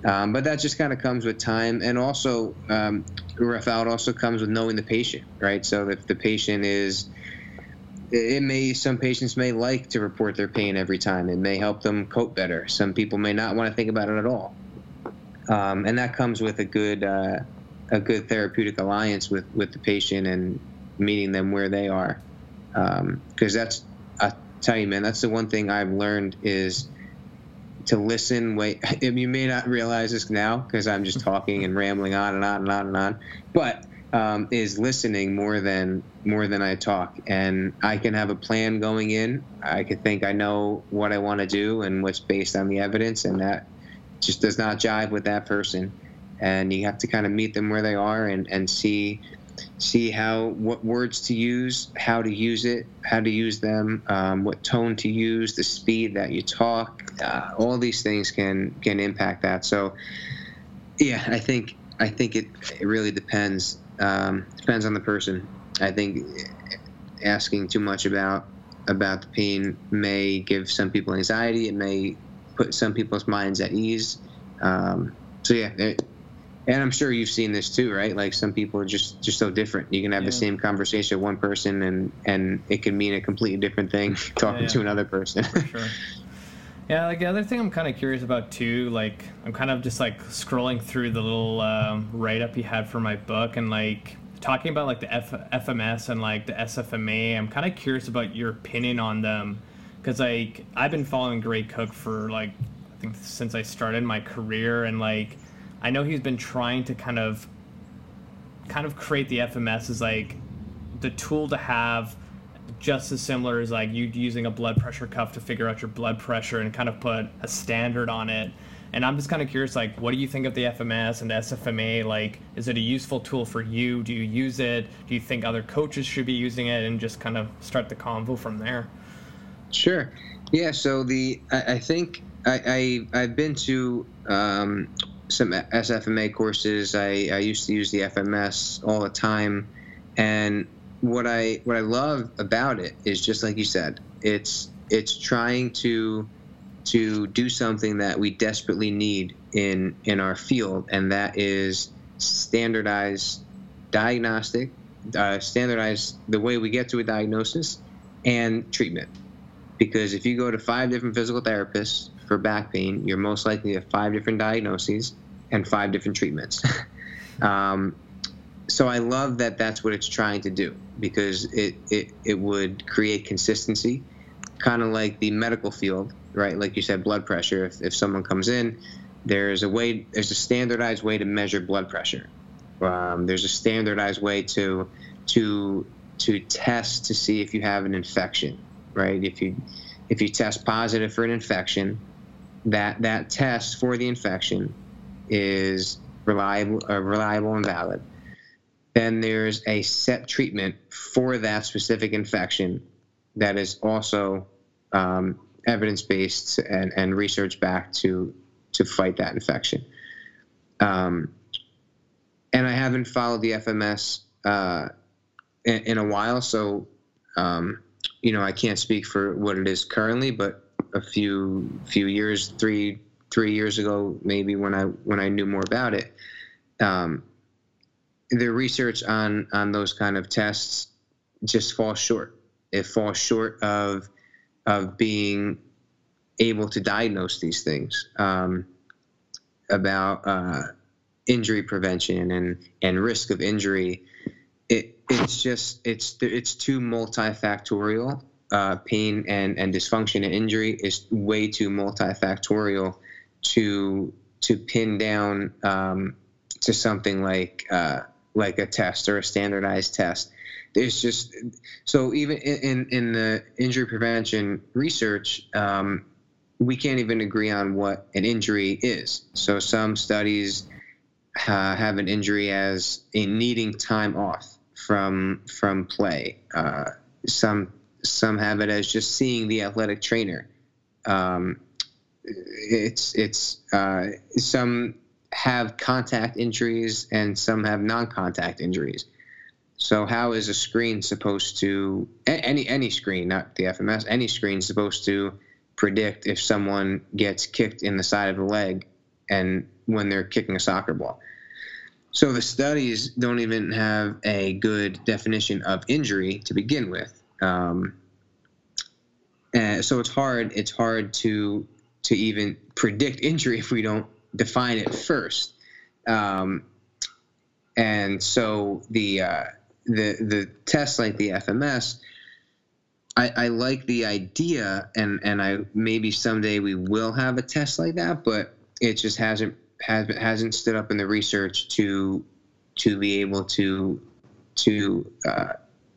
Um, but that just kind of comes with time, and also um, Rafael also comes with knowing the patient, right? So if the patient is, it may some patients may like to report their pain every time. It may help them cope better. Some people may not want to think about it at all, um, and that comes with a good uh, a good therapeutic alliance with with the patient and meeting them where they are, because that's I tell you, man, that's the one thing I've learned is to listen. Wait, (laughs) you may not realize this now because I'm just talking and rambling on and on and on and on, but um, is listening more than more than I talk. And I can have a plan going in. I could think I know what I want to do and what's based on the evidence, and that just does not jive with that person. And you have to kind of meet them where they are and, and see see how what words to use, how to use it, how to use them, um, what tone to use, the speed that you talk. Uh, all these things can can impact that. So, yeah, I think I think it, it really depends um, depends on the person. I think asking too much about about the pain may give some people anxiety. It may put some people's minds at ease. Um, so yeah, it, and I'm sure you've seen this too, right? Like some people are just just so different. You can have Yeah. the same conversation with one person, and and it can mean a completely different thing (laughs) talking yeah. to another person. for sure. (laughs) Yeah, like the other thing I'm kind of curious about too, like I'm kind of just like scrolling through the little um, write up you had for my book and like talking about like the F- FMS and like the SFMA. I'm kind of curious about your opinion on them because like I've been following Gray Cook for like I think since I started my career and like I know he's been trying to kind of kind of create the FMS as like the tool to have just as similar as like you using a blood pressure cuff to figure out your blood pressure and kind of put a standard on it. And I'm just kind of curious, like, what do you think of the FMS and SFMA? Like, is it a useful tool for you? Do you use it? Do you think other coaches should be using it? And just kind of start the convo from there. Sure. Yeah. So the I, I think I, I I've been to um, some SFMA courses. I, I used to use the FMS all the time, and what I what I love about it is just like you said, it's it's trying to to do something that we desperately need in in our field, and that is standardized diagnostic, uh, standardize the way we get to a diagnosis and treatment. Because if you go to five different physical therapists for back pain, you're most likely to have five different diagnoses and five different treatments. (laughs) um, so I love that that's what it's trying to do because it, it, it would create consistency, kind of like the medical field, right? Like you said, blood pressure. If, if someone comes in, there's a way, there's a standardized way to measure blood pressure. Um, there's a standardized way to to to test to see if you have an infection right? If you if you test positive for an infection, that that test for the infection is reliable, uh, reliable and valid. Then there's a set treatment for that specific infection that is also um, evidence based and, and research backed to to fight that infection. Um, and I haven't followed the FMS uh, in, in, a while, so um, you know I can't speak for what it is currently. But a few few years, three three years ago, maybe when I when I knew more about it, um, the research on on those kind of tests just falls short. It falls short of of being able to diagnose these things um, about uh, injury prevention and and risk of injury. It it's just it's it's too multifactorial. Uh, pain and and dysfunction and injury is way too multifactorial to to pin down um, to something like uh, like a test or a standardized test. There's just so even in in the injury prevention research, um, we can't even agree on what an injury is. So some studies uh, have an injury as a needing time off from from play. Uh, some some have it as just seeing the athletic trainer. Um, it's it's uh, some have contact injuries and some have non-contact injuries. So how is a screen supposed to any any screen, not the FMS, any screen supposed to predict if someone gets kicked in the side of the leg and when they're kicking a soccer ball? So the studies don't even have a good definition of injury to begin with. Um, and so it's hard. It's hard to to even predict injury if we don't define it first. Um, and so the uh, the the tests like the FMS, I, I like the idea, and and I maybe someday we will have a test like that, but it just hasn't has, hasn't stood up in the research to to be able to to uh,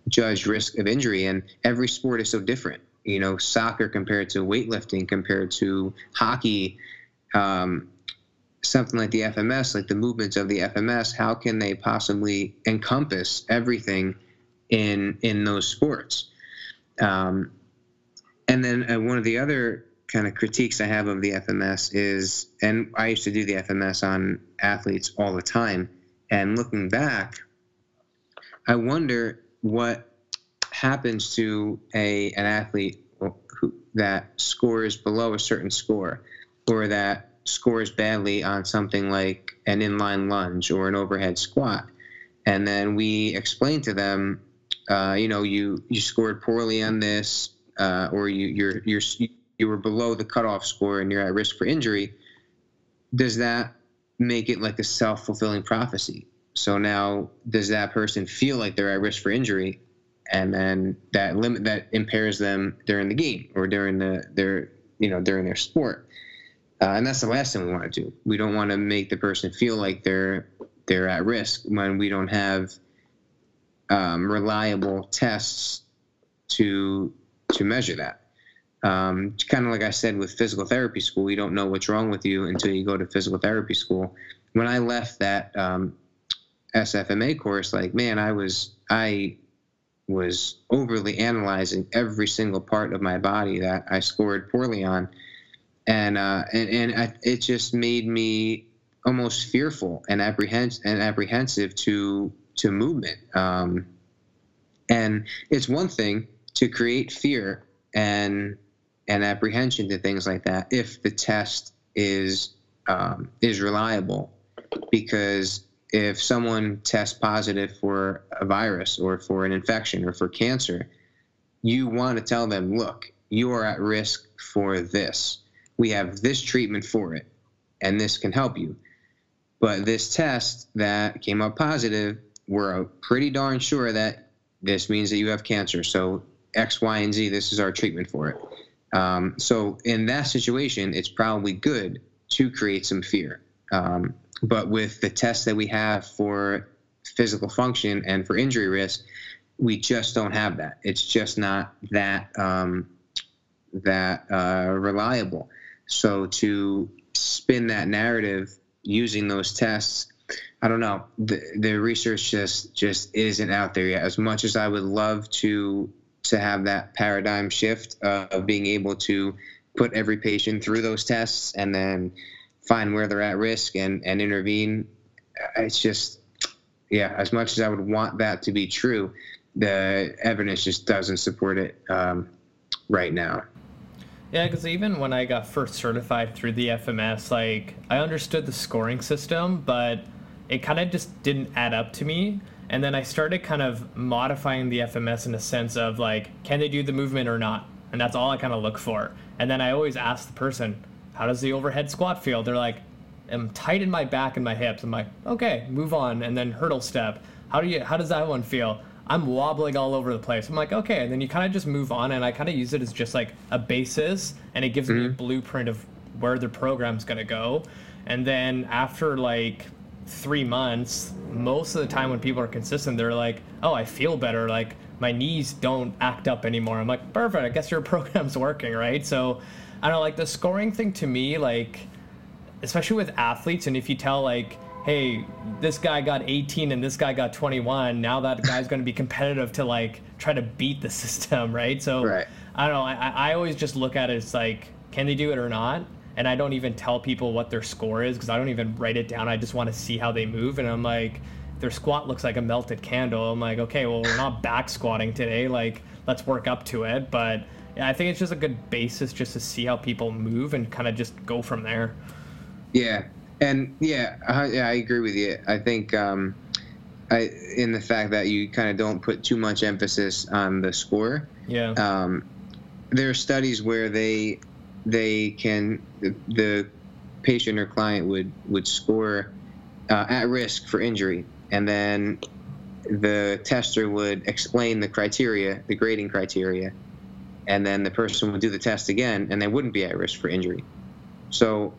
judge risk of injury. And every sport is so different. You know, soccer compared to weightlifting, compared to hockey, um, something like the FMS, like the movements of the FMS, how can they possibly encompass everything in in those sports? Um, and then uh, one of the other kind of critiques I have of the FMS is, and I used to do the FMS on athletes all the time, and looking back, I wonder what happens to a an athlete who, that scores below a certain score, or that scores badly on something like an inline lunge or an overhead squat, and then we explain to them, uh, you know, you you scored poorly on this, uh, or you you're you're you were below the cutoff score and you're at risk for injury. Does that make it like a self fulfilling prophecy? So now, does that person feel like they're at risk for injury, and then that limit that impairs them during the game or during the their you know during their sport? Uh, and that's the last thing we want to do. We don't want to make the person feel like they're they're at risk when we don't have um, reliable tests to to measure that. Um, kind of like I said with physical therapy school, you don't know what's wrong with you until you go to physical therapy school. When I left that um, SFMA course, like man, I was I was overly analyzing every single part of my body that I scored poorly on and uh, and and I, it just made me almost fearful and apprehens- and apprehensive to to movement. Um, and it's one thing to create fear and and apprehension to things like that if the test is um, is reliable, because if someone tests positive for a virus or for an infection or for cancer, you want to tell them, look, you are at risk for this we have this treatment for it, and this can help you. But this test that came up positive, we're pretty darn sure that this means that you have cancer. So X, Y, and Z, this is our treatment for it. Um, so in that situation, it's probably good to create some fear. Um, but with the tests that we have for physical function and for injury risk, we just don't have that. It's just not that um, that uh, reliable. So to spin that narrative using those tests, I don't know. The, the research just just isn't out there yet. As much as I would love to to have that paradigm shift of being able to put every patient through those tests and then find where they're at risk and and intervene, it's just yeah. As much as I would want that to be true, the evidence just doesn't support it um, right now. Yeah, because even when I got first certified through the FMS, like I understood the scoring system, but it kind of just didn't add up to me. And then I started kind of modifying the FMS in a sense of like, can they do the movement or not? And that's all I kind of look for. And then I always ask the person, how does the overhead squat feel? They're like, I'm tight in my back and my hips. I'm like, okay, move on. And then hurdle step. How do you? How does that one feel? I'm wobbling all over the place. I'm like, okay, and then you kind of just move on, and I kind of use it as just like a basis, and it gives mm-hmm. me a mm-hmm. blueprint of where the program's gonna go. And then after like three months, most of the time when people are consistent, they're like, oh, I feel better. Like my knees don't act up anymore. I'm like, perfect. I guess your (laughs) program's working, right? So I don't know, like the scoring thing to me, like especially with athletes, and if you tell like hey, this guy got 18 and this guy got 21. Now that guy's going to be competitive to like try to beat the (laughs) system, right? So right. I don't know. I, I always just look at it as like, can they do it or not? And I don't even tell people what their score is because I don't even write it down. I just want to see how they move. And I'm like, their squat looks like a melted candle. I'm like, okay, well, we're not back squatting today. Like, let's work up to it. But yeah, I think it's just a good basis just to see how people move and kind of just go from there. Yeah, and yeah, I, yeah, I agree with you. I think um, I, in the fact that you kind of don't put too much emphasis on the score. Yeah. Um, there are studies where they they can the, the patient or client would would score uh, at risk for injury, and then the tester would explain the criteria, the grading criteria, and then the person would do the test again, and they wouldn't be at risk for injury. So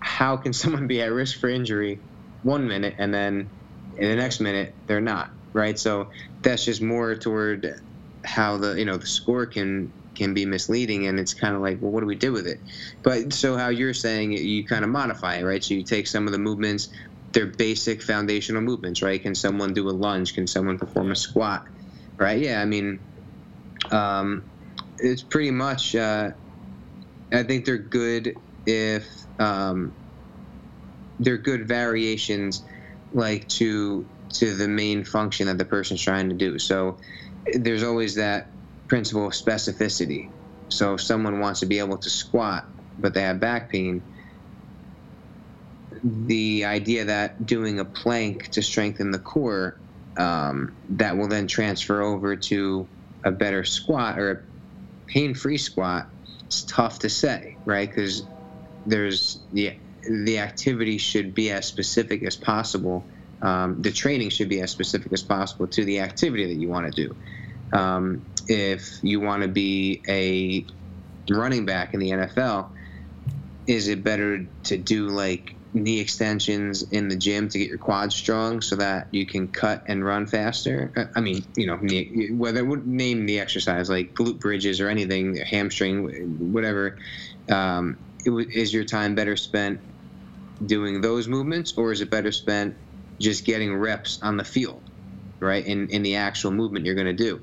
how can (laughs) someone be at risk for injury one minute and then in the next minute they're not right? So that's just more toward how the you know the score can can be misleading and it's kind of like well what do we do with it? But so how you're saying you kind of modify it right? So you take some of the movements they're basic foundational movements right? Can someone do a lunge? Can someone perform a squat? Right? Yeah i mean um, it's pretty much uh, i think they're good if um, they're good variations like to to the main function that the person's trying to do. So there's always that principle of specificity. So if someone wants to be able to squat but they have back pain the idea that doing a plank to strengthen the core um, that will then transfer over to a better squat or a pain-free squat it's tough to say right because there's the the activity should be as specific as possible. Um, the training should be as specific as possible to the activity that you want to do. Um, if you want to be a running back in the NFL, is it better to do like knee extensions in the gym to get your quads strong so that you can cut and run faster? Uh, I mean, you know, whether would name the exercise like glute bridges or anything, hamstring, whatever. Um, is your time better spent doing those movements, or is it better spent just getting reps on the field, right? In in the actual movement you're going to do.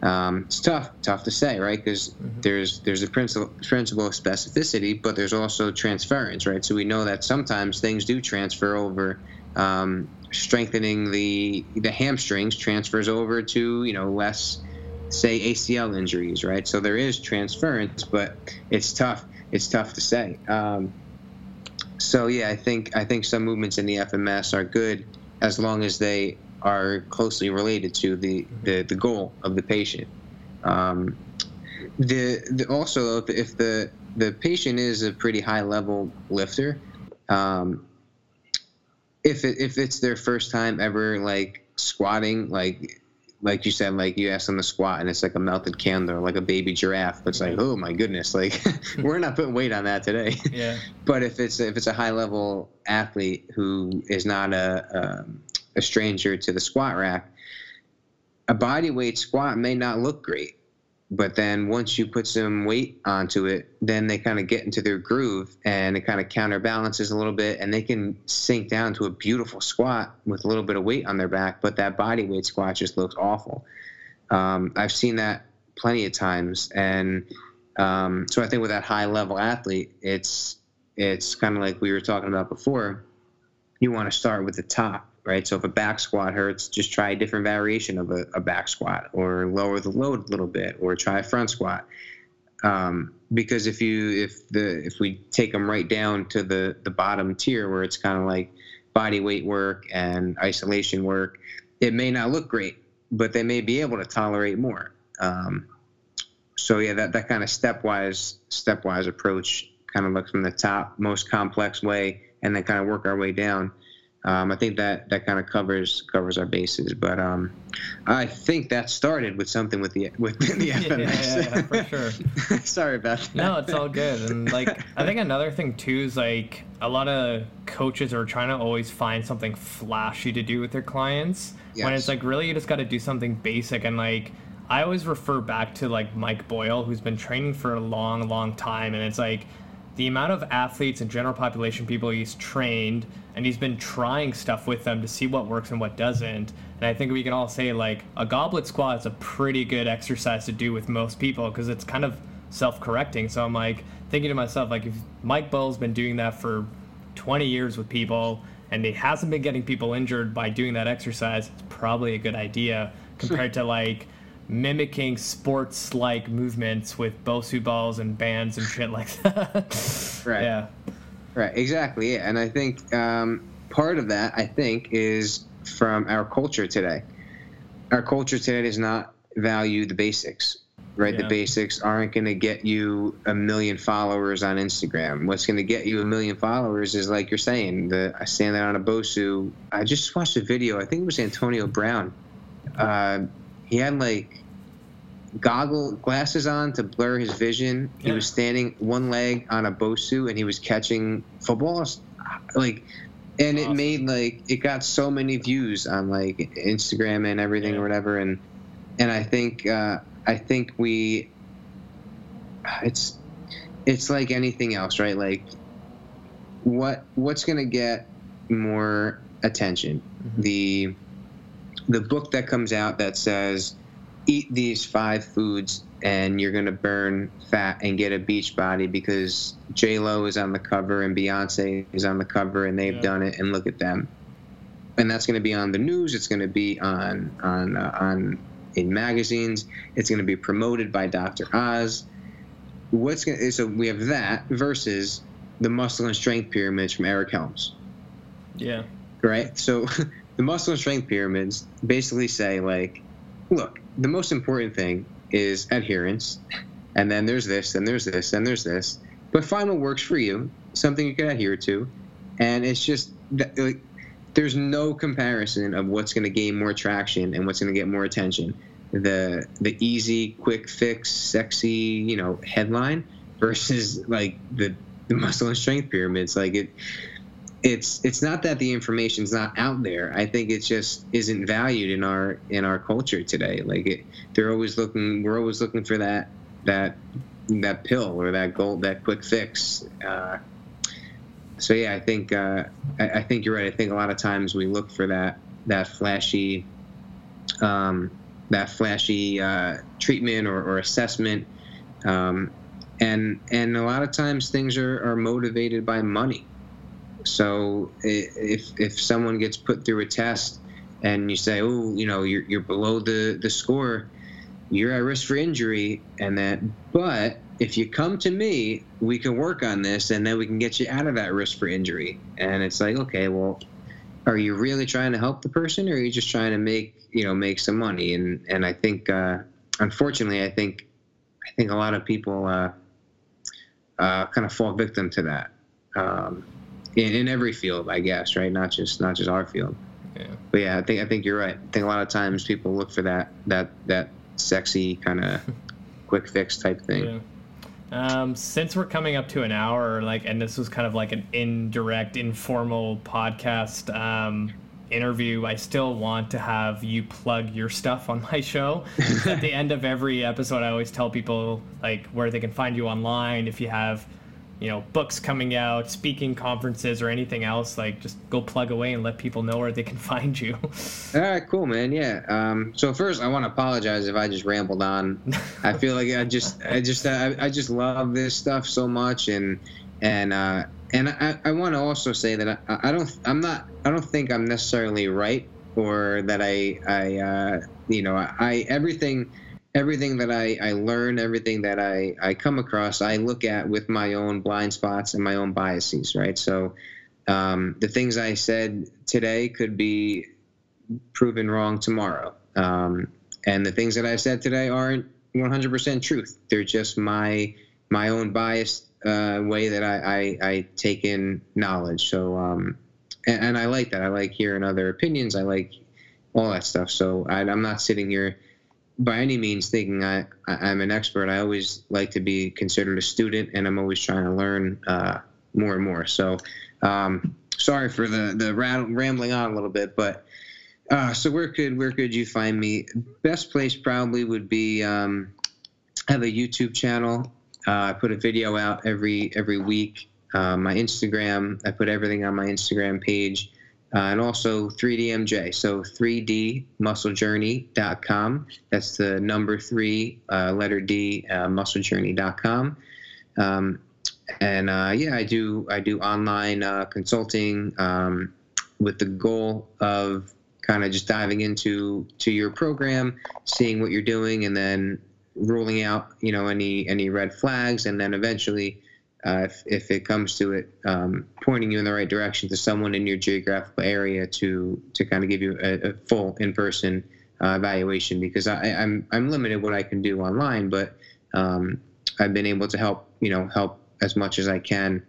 Um, it's tough, tough to say, right? Because mm-hmm. there's there's a principle principle of specificity, but there's also transference, right? So we know that sometimes things do transfer over. Um, strengthening the the hamstrings transfers over to you know less say ACL injuries, right? So there is transference, but it's tough it's tough to say. Um, so yeah, I think I think some movements in the FMS are good as long as they are closely related to the the, the goal of the patient. Um, the, the, also if, the the patient is a pretty high level lifter, um, if it, if it's their first time ever like squatting, like like you said, like you ask them to squat and it's like a melted candle, like a baby giraffe. It's like, oh my goodness, like (laughs) we're not putting weight on that today. Yeah. (laughs) but if it's if it's a high level athlete who is not a, a a stranger to the squat rack, a body weight squat may not look great, but then once you put some weight onto it, then they kind of get into their groove and it kind of counterbalances a little bit and they can sink down to a beautiful squat with a little bit of weight on their back, but that body weight squat just looks awful. Um, I've seen that plenty of times. And um, so I think with that high level athlete, it's, it's kind of like we were talking about before. You want to start with the top right? So if a back squat hurts, just try a different variation of a, a back squat or lower the load a little bit or try a front squat. Um, because if you if the if we take them right down to the the bottom tier where it's kind of like body weight work and isolation work, it may not look great, but they may be able to tolerate more. Um, so yeah, that that kind of stepwise stepwise approach kind of looks from the top most complex way and then kind of work our way down um, I think that that kind of covers covers our bases. But um, I think that started with something with the with (laughs) the yeah, yeah, yeah, for sure. (laughs) Sorry about that. No, it's all good. And like I think another thing too is like a lot of coaches are trying to always find something flashy to do with their clients yes. when it's like really you just got to do something basic and like. I always refer back to like Mike Boyle, who's been training for a long, long time, and it's like the amount of athletes and general population people he's trained and he's been trying stuff with them to see what works and what doesn't. And I think we can all say like a goblet squat is a pretty good exercise to do with most people because it's kind of self-correcting. So I'm like thinking to myself like if Mike Boyle's been doing that for 20 years with people and he hasn't been getting people injured by doing that exercise, it's probably a good idea compared to like mimicking sports like movements with Bosu balls and bands and shit like that. (laughs) right. Yeah. Right. Exactly. Yeah. And I think um, part of that, I think, is from our culture today. Our culture today does not value the basics. Right, yeah. the basics aren't going to get you a million followers on Instagram. What's going to get you a million followers is like you're saying, the I stand there on a Bosu. I just watched a video. I think it was Antonio Brown. Uh, he had like goggle glasses on to blur his vision. He was standing one leg on a Bosu and he was catching footballs. Like and awesome. it made like it got so many views on like Instagram and everything yeah. or whatever and and I think uh, I think we it's it's like anything else, right? Like what what's going to get more attention? Mm-hmm. The the book that comes out that says eat these five foods and you're gonna burn fat and get a beach body because J Lo is on the cover and Beyonce is on the cover and they've yeah. done it and look at them. And that's gonna be on the news. It's gonna be on on uh, on in magazines. It's gonna be promoted by Dr. Oz. What's gonna so we have that versus the muscle and strength pyramids from Eric Helms. Yeah. Right. So (laughs) the muscle and strength pyramids basically say like, look, the most important thing is adherence, and then there's this, and there's this, and there's this. But find what works for you, something you can adhere to, and it's just like, there's no comparison of what's going to gain more traction and what's going to get more attention. The the easy, quick fix, sexy, you know, headline versus like the the muscle and strength pyramids. Like it, it's it's not that the information's not out there. I think it just isn't valued in our in our culture today. Like it, they're always looking. We're always looking for that that that pill or that gold that quick fix. Uh, so yeah, I think uh, I, I, think you're right. I think a lot of times we look for that that flashy um, that flashy uh, treatment or, or assessment. Um, and and a lot of times things are, are motivated by money so if if someone gets put through a test and you say, oh, you know, you're you're below the the score, you're at risk for injury, and that, but if you come to me, we can work on this, and then we can get you out of that risk for injury. And it's like, okay, well, are you really trying to help the person, or are you just trying to make you know make some money? And and I think, uh, unfortunately, I think I think a lot of people uh, uh, kind of fall victim to that. Um, in, in every field, I guess, right? Not just not just our field. Yeah. But yeah, I think I think you're right. I think a lot of times people look for that that that sexy kind of (laughs) quick fix type thing. Yeah. Um, since we're coming up to an hour, like, and this was kind of like an indirect, informal podcast. Um, interview, I still want to have you plug your stuff on my show. (laughs) At the end of every episode, I always tell people like where they can find you online. If you have, you know, books coming out, speaking conferences, or anything else, like just go plug away and let people know where they can (laughs) find you. All right, cool, man. Yeah. Um, so first, I want to apologize if I just rambled on. I feel like I just, I just, I, I just love this stuff so much, and and uh, and I, I want to also say that I, I don't I'm not I don't think I'm necessarily right or that I I uh, you know I everything everything that I, I learn everything that I, I come across I look at with my own blind spots and my own biases right so um, the things I said today could be proven wrong tomorrow um, and the things that I said today aren't 100% truth they're just my my own bias uh, way that I, I, I, take in knowledge. So, um, and, and, I like that. I like hearing other opinions. I like all that stuff. So I, am not sitting here by any means thinking I, I, am an expert. I always like to be considered a student, and I'm always trying to learn uh, more and more. So, um, sorry for the the rambling on a little bit, but. Uh, so where could where could you find me? Best place probably would be um, have a YouTube channel uh, I put a video out every every week. Uh, my Instagram, I put everything on my Instagram page, uh, and also 3DMJ. So 3dmusclejourney.com. That's the number three, uh, letter D, uh, musclejourney.com. Um, and uh, yeah, I do I do online consulting um, with the goal of kind of just diving into to your program, seeing what you're doing, and then ruling out you know any any red flags, and then eventually, uh, if if it comes to it, um, pointing you in the right direction to someone in your geographical area to to kind of give you a, a full in person uh, evaluation. Because I, I'm I'm limited what I can do online, but um, I've been able to help you know help as much as I can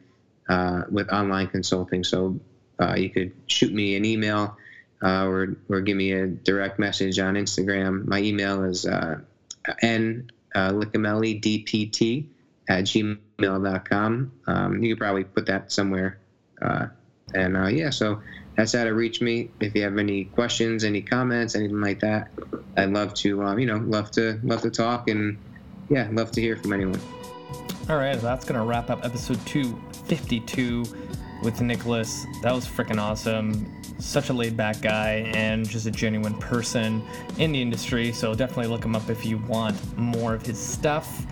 uh, with online consulting. So uh, you could shoot me an email. Uh, or, or give me a direct message on Instagram. My email is uh, N uh, DPT at gmail.com. Um, you could probably put that somewhere. Uh, and uh, yeah, so that's how to reach me. If you have any questions, any comments, anything like that, I'd love to, um, you know, love to, love to talk and yeah, love to hear from anyone. All right, that's to wrap up episode 252 with Nicholas. That was freaking awesome such a laid back guy and just a genuine person in the industry. So definitely look him up if you want more of his stuff.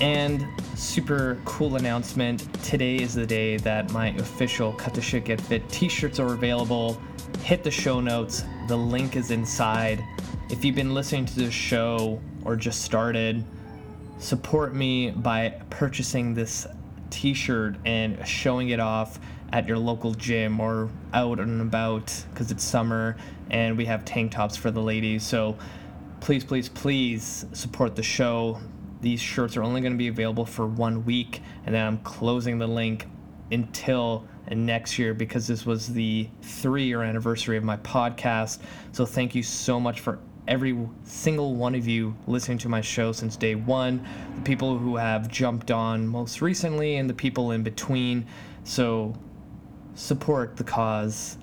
And super cool announcement today is the day that my official Cut the Shit Get Fit t shirts are available. Hit the show notes, the link is inside. If you've been listening to this show or just started, support me by purchasing this t shirt and showing it off at your local gym or out and about because it's summer and we have tank tops for the ladies. So please, please, please support the show. These shirts are only going to be available for one week, and then I'm closing the link until next year because this was the three year anniversary of my podcast. So thank you so much for every single one of you listening to my show since day one, the people who have jumped on most recently, and the people in between. So support the cause,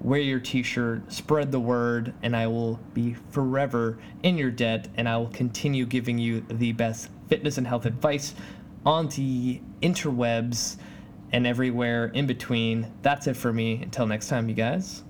wear your t shirt, spread the word, and I will be forever in your debt and I will continue giving you the best fitness and health advice on the interwebs and everywhere in between. That's it for me. Until next time, you guys.